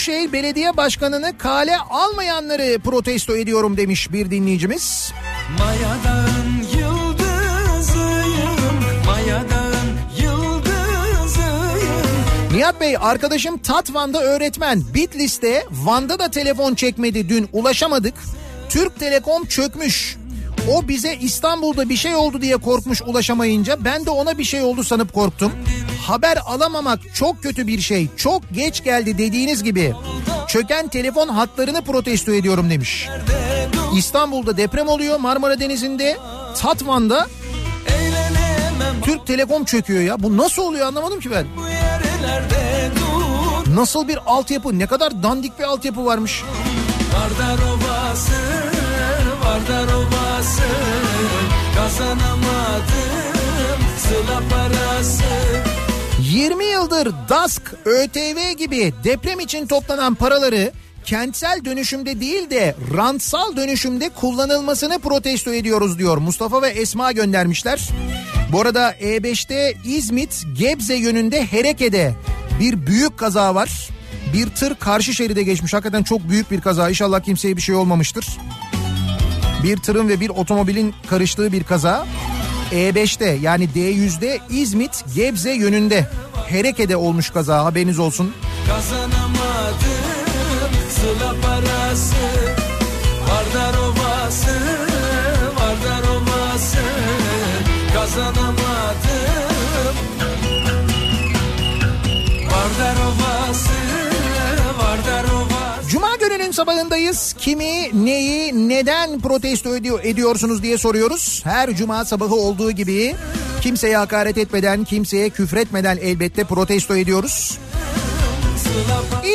Büyükşehir Belediye Başkanı'nı kale almayanları protesto ediyorum demiş bir dinleyicimiz. Mayadağın yıldızıyım Mayadağın yıldızıyım Nihat Bey arkadaşım Tat Van'da öğretmen. Bitlis'te Van'da da telefon çekmedi dün ulaşamadık. Türk Telekom çökmüş. O bize İstanbul'da bir şey oldu diye korkmuş ulaşamayınca ben de ona bir şey oldu sanıp korktum. Haber alamamak çok kötü bir şey. Çok geç geldi dediğiniz gibi. Çöken telefon hatlarını protesto ediyorum demiş. İstanbul'da deprem oluyor Marmara Denizi'nde. Tatvan'da Türk Telekom çöküyor ya. Bu nasıl oluyor anlamadım ki ben. Nasıl bir altyapı ne kadar dandik bir altyapı varmış. Vardar Ovası Vardar Ovası Kazanamadım Sıla parası 20 yıldır DASK, ÖTV gibi deprem için toplanan paraları kentsel dönüşümde değil de rantsal dönüşümde kullanılmasını protesto ediyoruz diyor. Mustafa ve Esma göndermişler. Bu arada E5'te İzmit Gebze yönünde Hereke'de bir büyük kaza var. Bir tır karşı şeride geçmiş. Hakikaten çok büyük bir kaza. İnşallah kimseye bir şey olmamıştır. Bir tırın ve bir otomobilin karıştığı bir kaza. E5'te yani D100'de İzmit Gebze yönünde. Hereke'de olmuş kaza haberiniz olsun. Kazanamadım sıla parası. Vardar ovası Vardar ovası. Kazanamadım. Vardar ovası Gününün sabahındayız. Kimi, neyi, neden protesto ediyor, ediyorsunuz diye soruyoruz. Her cuma sabahı olduğu gibi kimseye hakaret etmeden, kimseye küfretmeden elbette protesto ediyoruz.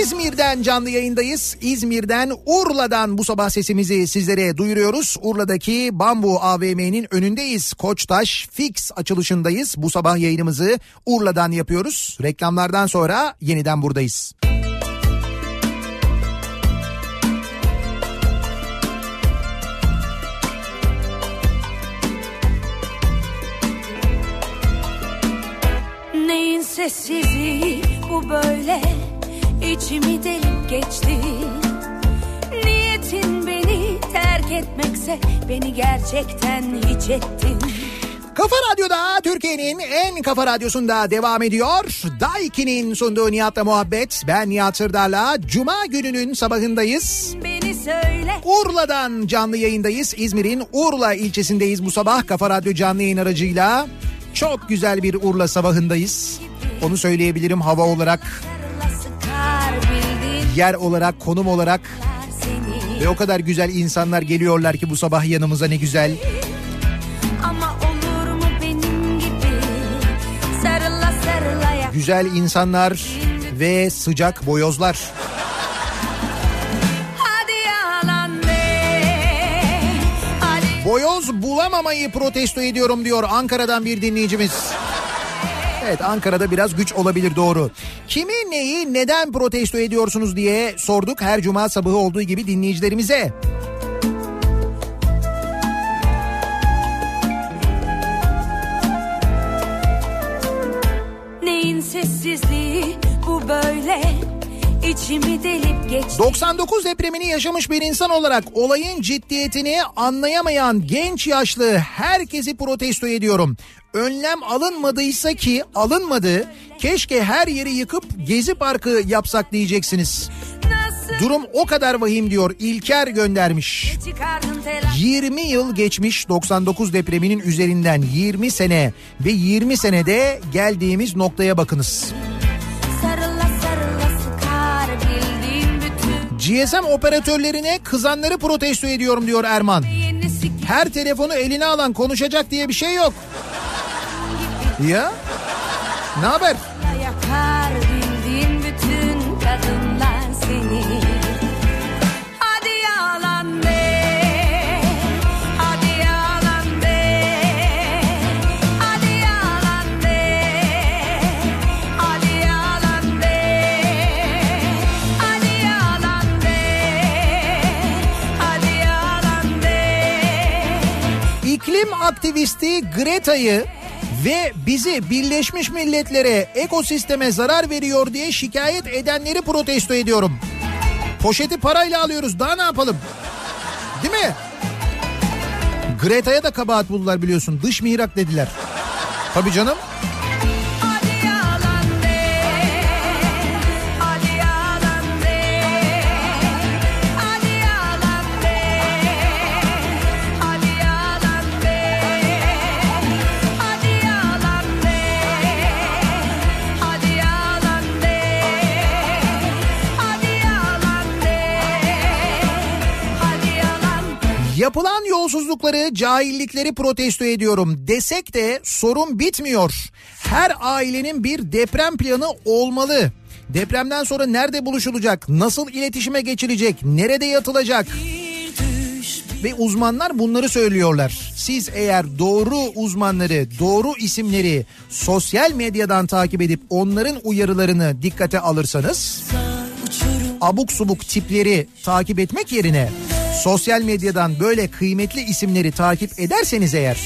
İzmir'den canlı yayındayız. İzmir'den Urla'dan bu sabah sesimizi sizlere duyuruyoruz. Urla'daki Bambu AVM'nin önündeyiz. Koçtaş Fix açılışındayız. Bu sabah yayınımızı Urla'dan yapıyoruz. Reklamlardan sonra yeniden buradayız. Neyin sessizliği bu böyle içimi delip geçti Niyetin beni terk etmekse beni gerçekten hiç ettin Kafa Radyo'da Türkiye'nin en kafa radyosunda devam ediyor. Daiki'nin sunduğu Nihat'la muhabbet. Ben Nihat Sırdar'la Cuma gününün sabahındayız. Beni söyle Urla'dan canlı yayındayız. İzmir'in Urla ilçesindeyiz bu sabah. Kafa Radyo canlı yayın aracıyla. Çok güzel bir Urla sabahındayız. Onu söyleyebilirim hava olarak, yer olarak, konum olarak. Ve o kadar güzel insanlar geliyorlar ki bu sabah yanımıza ne güzel. Güzel insanlar ve sıcak boyozlar. Boyoz bulamamayı protesto ediyorum diyor Ankara'dan bir dinleyicimiz. Evet Ankara'da biraz güç olabilir doğru. Kimi neyi neden protesto ediyorsunuz diye sorduk her cuma sabahı olduğu gibi dinleyicilerimize. Neyin sessizliği bu böyle içimi delip geçti 99 depremini yaşamış bir insan olarak olayın ciddiyetini anlayamayan genç yaşlı herkesi protesto ediyorum. Önlem alınmadıysa ki alınmadı keşke her yeri yıkıp gezi parkı yapsak diyeceksiniz. Durum o kadar vahim diyor İlker göndermiş. çıkardın telaş 20 yıl geçmiş 99 depreminin üzerinden 20 sene ve 20 senede geldiğimiz noktaya bakınız. Sarıla GSM operatörlerine kızanları protesto ediyorum diyor Erman. Her telefonu eline alan konuşacak diye bir şey yok. Ya? Ne haber? İklim aktivisti Greta'yı ve bizi Birleşmiş Milletler'e ekosisteme zarar veriyor diye şikayet edenleri protesto ediyorum. Poşeti parayla alıyoruz daha ne yapalım? Değil mi? Greta'ya da kabahat buldular biliyorsun. Dış mihrak dediler. Tabii canım. Yapılan yolsuzlukları, cahillikleri protesto ediyorum desek de sorun bitmiyor. Her ailenin bir deprem planı olmalı. Depremden sonra nerede buluşulacak, nasıl iletişime geçilecek, nerede yatılacak? Ve uzmanlar bunları söylüyorlar. Siz eğer doğru uzmanları, doğru isimleri sosyal medyadan takip edip onların uyarılarını dikkate alırsanız abuk subuk tipleri takip etmek yerine sosyal medyadan böyle kıymetli isimleri takip ederseniz eğer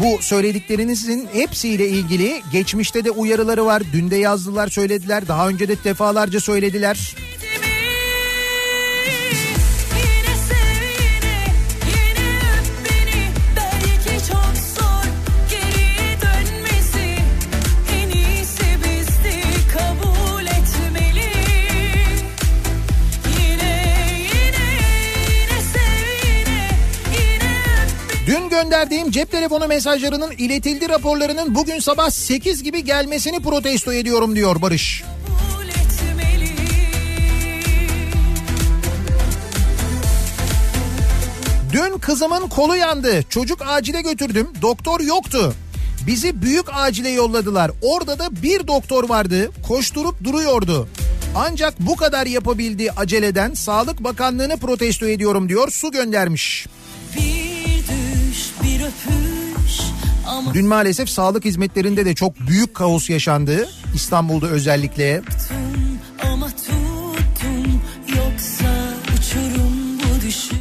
bu söylediklerinizin hepsiyle ilgili geçmişte de uyarıları var. Dün de yazdılar söylediler daha önce de defalarca söylediler. Gönderdiğim cep telefonu mesajlarının iletildi raporlarının bugün sabah 8 gibi gelmesini protesto ediyorum diyor Barış. Dün kızımın kolu yandı. Çocuk acile götürdüm. Doktor yoktu. Bizi büyük acile yolladılar. Orada da bir doktor vardı. Koşturup duruyordu. Ancak bu kadar yapabildiği aceleden Sağlık Bakanlığı'nı protesto ediyorum diyor. Su göndermiş. Bir Dün maalesef sağlık hizmetlerinde de çok büyük kaos yaşandı. İstanbul'da özellikle.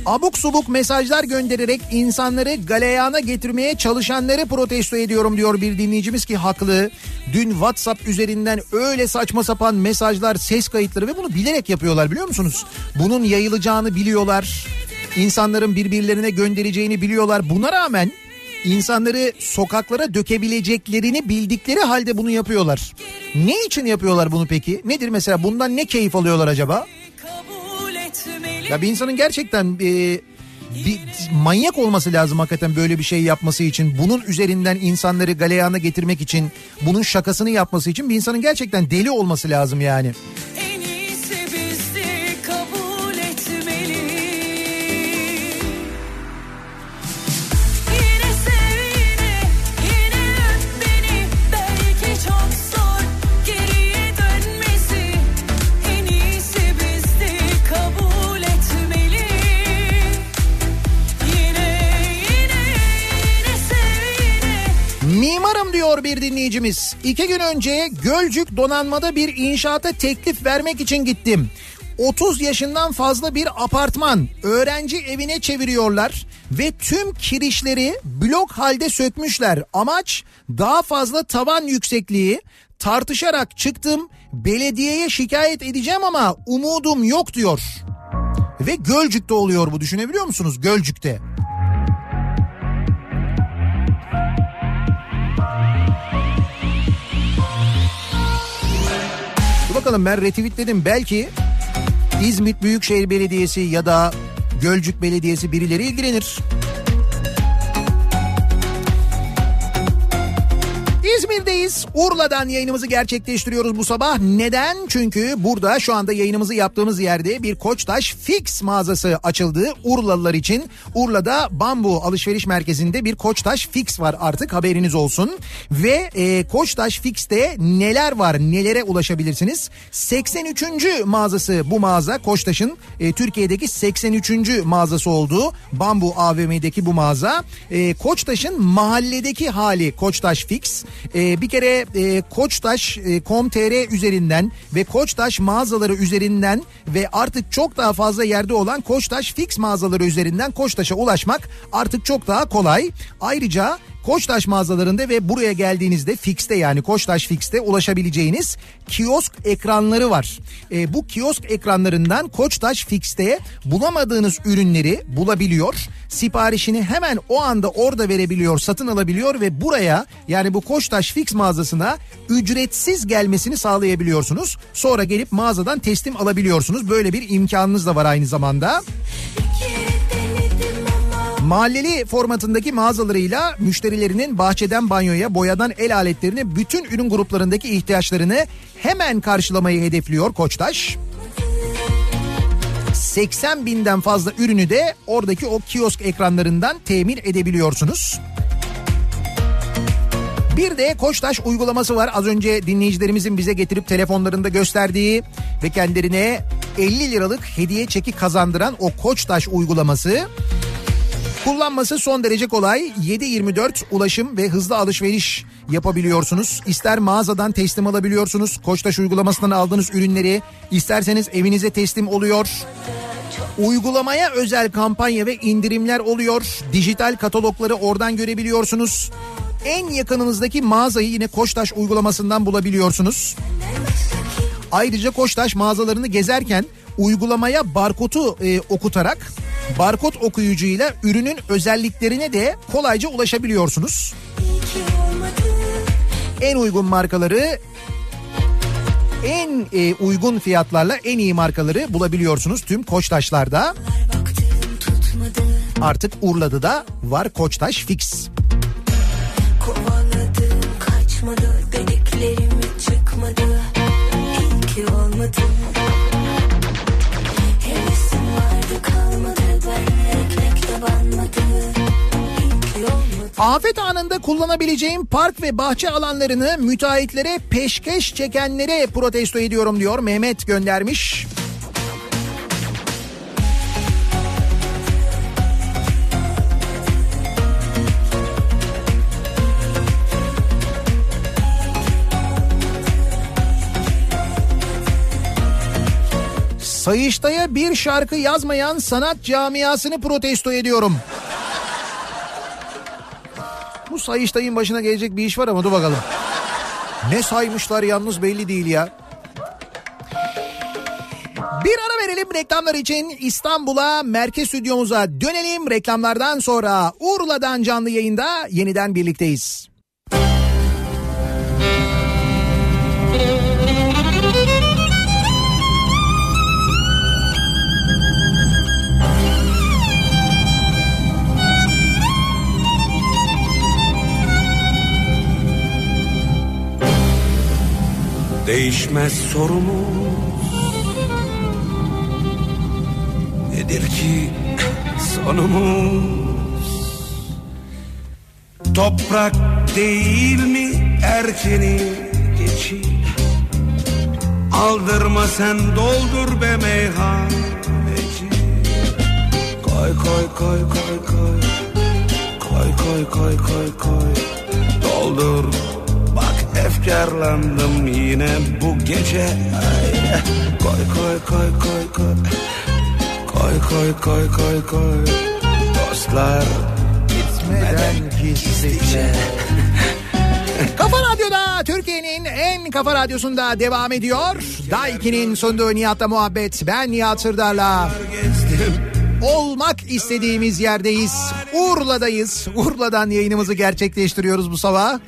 Abuk subuk mesajlar göndererek insanları galeyana getirmeye çalışanları protesto ediyorum diyor bir dinleyicimiz ki haklı. Dün WhatsApp üzerinden öyle saçma sapan mesajlar, ses kayıtları ve bunu bilerek yapıyorlar biliyor musunuz? Bunun yayılacağını biliyorlar. İnsanların birbirlerine göndereceğini biliyorlar. Buna rağmen insanları sokaklara dökebileceklerini bildikleri halde bunu yapıyorlar. Ne için yapıyorlar bunu peki? Nedir mesela bundan ne keyif alıyorlar acaba? Ya bir insanın gerçekten e, bir manyak olması lazım hakikaten böyle bir şey yapması için. Bunun üzerinden insanları galeyana getirmek için, bunun şakasını yapması için bir insanın gerçekten deli olması lazım yani. Bir dinleyicimiz. İki gün önce Gölcük donanmada bir inşaata teklif vermek için gittim. 30 yaşından fazla bir apartman öğrenci evine çeviriyorlar ve tüm kirişleri blok halde sökmüşler. Amaç daha fazla tavan yüksekliği tartışarak çıktım belediyeye şikayet edeceğim ama umudum yok diyor. Ve Gölcük'te oluyor bu düşünebiliyor musunuz Gölcük'te. Bakalım ben retweetledim belki İzmit Büyükşehir Belediyesi ya da Gölcük Belediyesi birileri ilgilenir. İzmir'deyiz. Urla'dan yayınımızı gerçekleştiriyoruz bu sabah. Neden? Çünkü burada şu anda yayınımızı yaptığımız yerde bir Koçtaş Fix mağazası açıldı. Urlalılar için. Urla'da Bambu Alışveriş Merkezi'nde bir Koçtaş Fix var artık haberiniz olsun. Ve e, Koçtaş Fix'te neler var nelere ulaşabilirsiniz? 83. mağazası bu mağaza Koçtaş'ın e, Türkiye'deki 83. mağazası olduğu Bambu AVM'deki bu mağaza. E, Koçtaş'ın mahalledeki hali Koçtaş Fix. E, bir kere e, Koçtaş.com.tr üzerinden ve Koçtaş mağazaları üzerinden ve artık çok daha fazla yerde olan Koçtaş Fix mağazaları üzerinden Koçtaş'a ulaşmak artık çok daha kolay. Ayrıca Koçtaş mağazalarında ve buraya geldiğinizde Fix'te yani Koçtaş Fix'te ulaşabileceğiniz kiosk ekranları var. E, bu kiosk ekranlarından Koçtaş Fix'te bulamadığınız ürünleri bulabiliyor. Siparişini hemen o anda orada verebiliyor, satın alabiliyor ve buraya yani bu Koçtaş Fix mağazasına ücretsiz gelmesini sağlayabiliyorsunuz. Sonra gelip mağazadan teslim alabiliyorsunuz. Böyle bir imkanınız da var aynı zamanda. Mahalleli formatındaki mağazalarıyla müşterilerinin bahçeden banyoya, boyadan el aletlerini bütün ürün gruplarındaki ihtiyaçlarını hemen karşılamayı hedefliyor Koçtaş. 80 binden fazla ürünü de oradaki o kiosk ekranlarından temin edebiliyorsunuz. Bir de Koçtaş uygulaması var. Az önce dinleyicilerimizin bize getirip telefonlarında gösterdiği ve kendilerine 50 liralık hediye çeki kazandıran o Koçtaş uygulaması. Kullanması son derece kolay. 7-24 ulaşım ve hızlı alışveriş yapabiliyorsunuz. İster mağazadan teslim alabiliyorsunuz. Koçtaş uygulamasından aldığınız ürünleri isterseniz evinize teslim oluyor. Uygulamaya özel kampanya ve indirimler oluyor. Dijital katalogları oradan görebiliyorsunuz. En yakınınızdaki mağazayı yine Koçtaş uygulamasından bulabiliyorsunuz. Ayrıca Koçtaş mağazalarını gezerken uygulamaya barkodu e, okutarak barkod okuyucuyla ürünün özelliklerine de kolayca ulaşabiliyorsunuz. En uygun markaları en e, uygun fiyatlarla en iyi markaları bulabiliyorsunuz tüm Koçtaş'larda. Artık Urla'da var Koçtaş Fix. Kovaladım kaçmadı çıkmadı İyi ki olmadı Afet anında kullanabileceğim park ve bahçe alanlarını müteahhitlere peşkeş çekenlere protesto ediyorum diyor Mehmet göndermiş. Sayıştay'a bir şarkı yazmayan sanat camiasını protesto ediyorum. Bu Sayıştay'ın başına gelecek bir iş var ama dur bakalım. Ne saymışlar yalnız belli değil ya. Bir ara verelim reklamlar için İstanbul'a merkez stüdyomuza dönelim. Reklamlardan sonra Urla'dan canlı yayında yeniden birlikteyiz. Değişmez sorumuz. Nedir ki sonumuz? Toprak değil mi erkeni geçi Aldırma sen doldur be meyhaneci Koy koy koy koy koy. Koy koy koy koy koy. Doldur efkarlandım yine bu gece Ay, Koy koy koy koy koy Koy koy koy koy koy Dostlar Gitmeden gizlice. Kafa Radyo'da Türkiye'nin en kafa radyosunda devam ediyor. Daiki'nin sunduğu Nihat'la muhabbet. Ben Nihat Sırdar'la. Olmak istediğimiz yerdeyiz. Urla'dayız. Urla'dan yayınımızı gerçekleştiriyoruz bu sabah.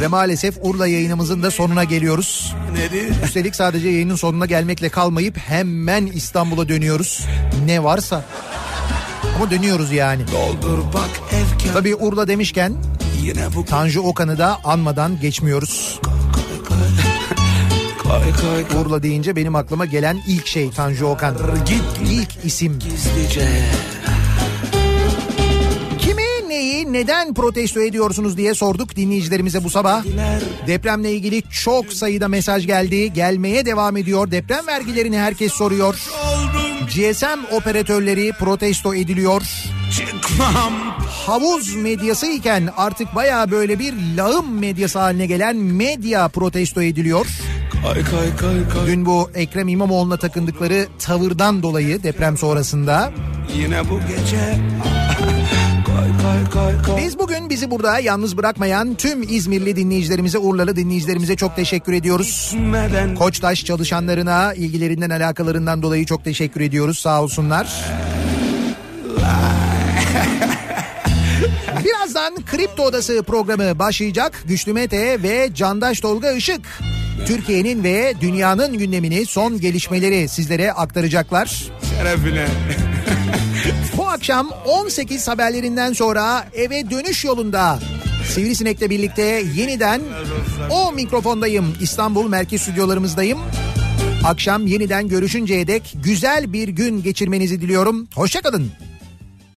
Ve maalesef Urla yayınımızın da sonuna geliyoruz. nedir? Üstelik sadece yayının sonuna gelmekle kalmayıp hemen İstanbul'a dönüyoruz. Ne varsa. Ama dönüyoruz yani. Doldur bak efkar Tabii Urla demişken Yine bu Tanju Okan'ı da anmadan geçmiyoruz. Urla deyince benim aklıma gelen ilk şey Tanju Okan. Git İlk isim. gizlice Neden protesto ediyorsunuz diye sorduk dinleyicilerimize bu sabah. Depremle ilgili çok sayıda mesaj geldi. Gelmeye devam ediyor. Deprem vergilerini herkes soruyor. GSM operatörleri protesto ediliyor. Çıkmam Havuz medyası iken artık baya böyle bir lağım medyası haline gelen medya protesto ediliyor. Koy koy koy koy Dün bu Ekrem İmamoğlu'na takındıkları tavırdan dolayı deprem sonrasında Yine bu gece Biz bugün bizi burada yalnız bırakmayan tüm İzmirli dinleyicilerimize, Urlalı dinleyicilerimize çok teşekkür ediyoruz. Koçtaş çalışanlarına ilgilerinden alakalarından dolayı çok teşekkür ediyoruz sağ olsunlar. Birazdan Kripto Odası programı başlayacak. Güçlü Mete ve Candaş Tolga Işık Türkiye'nin ve dünyanın gündemini son gelişmeleri sizlere aktaracaklar. şerefine Bu akşam 18 haberlerinden sonra eve dönüş yolunda Sivrisinek'le birlikte yeniden o mikrofondayım. İstanbul merkez stüdyolarımızdayım. Akşam yeniden görüşünceye dek güzel bir gün geçirmenizi diliyorum. Hoşçakalın.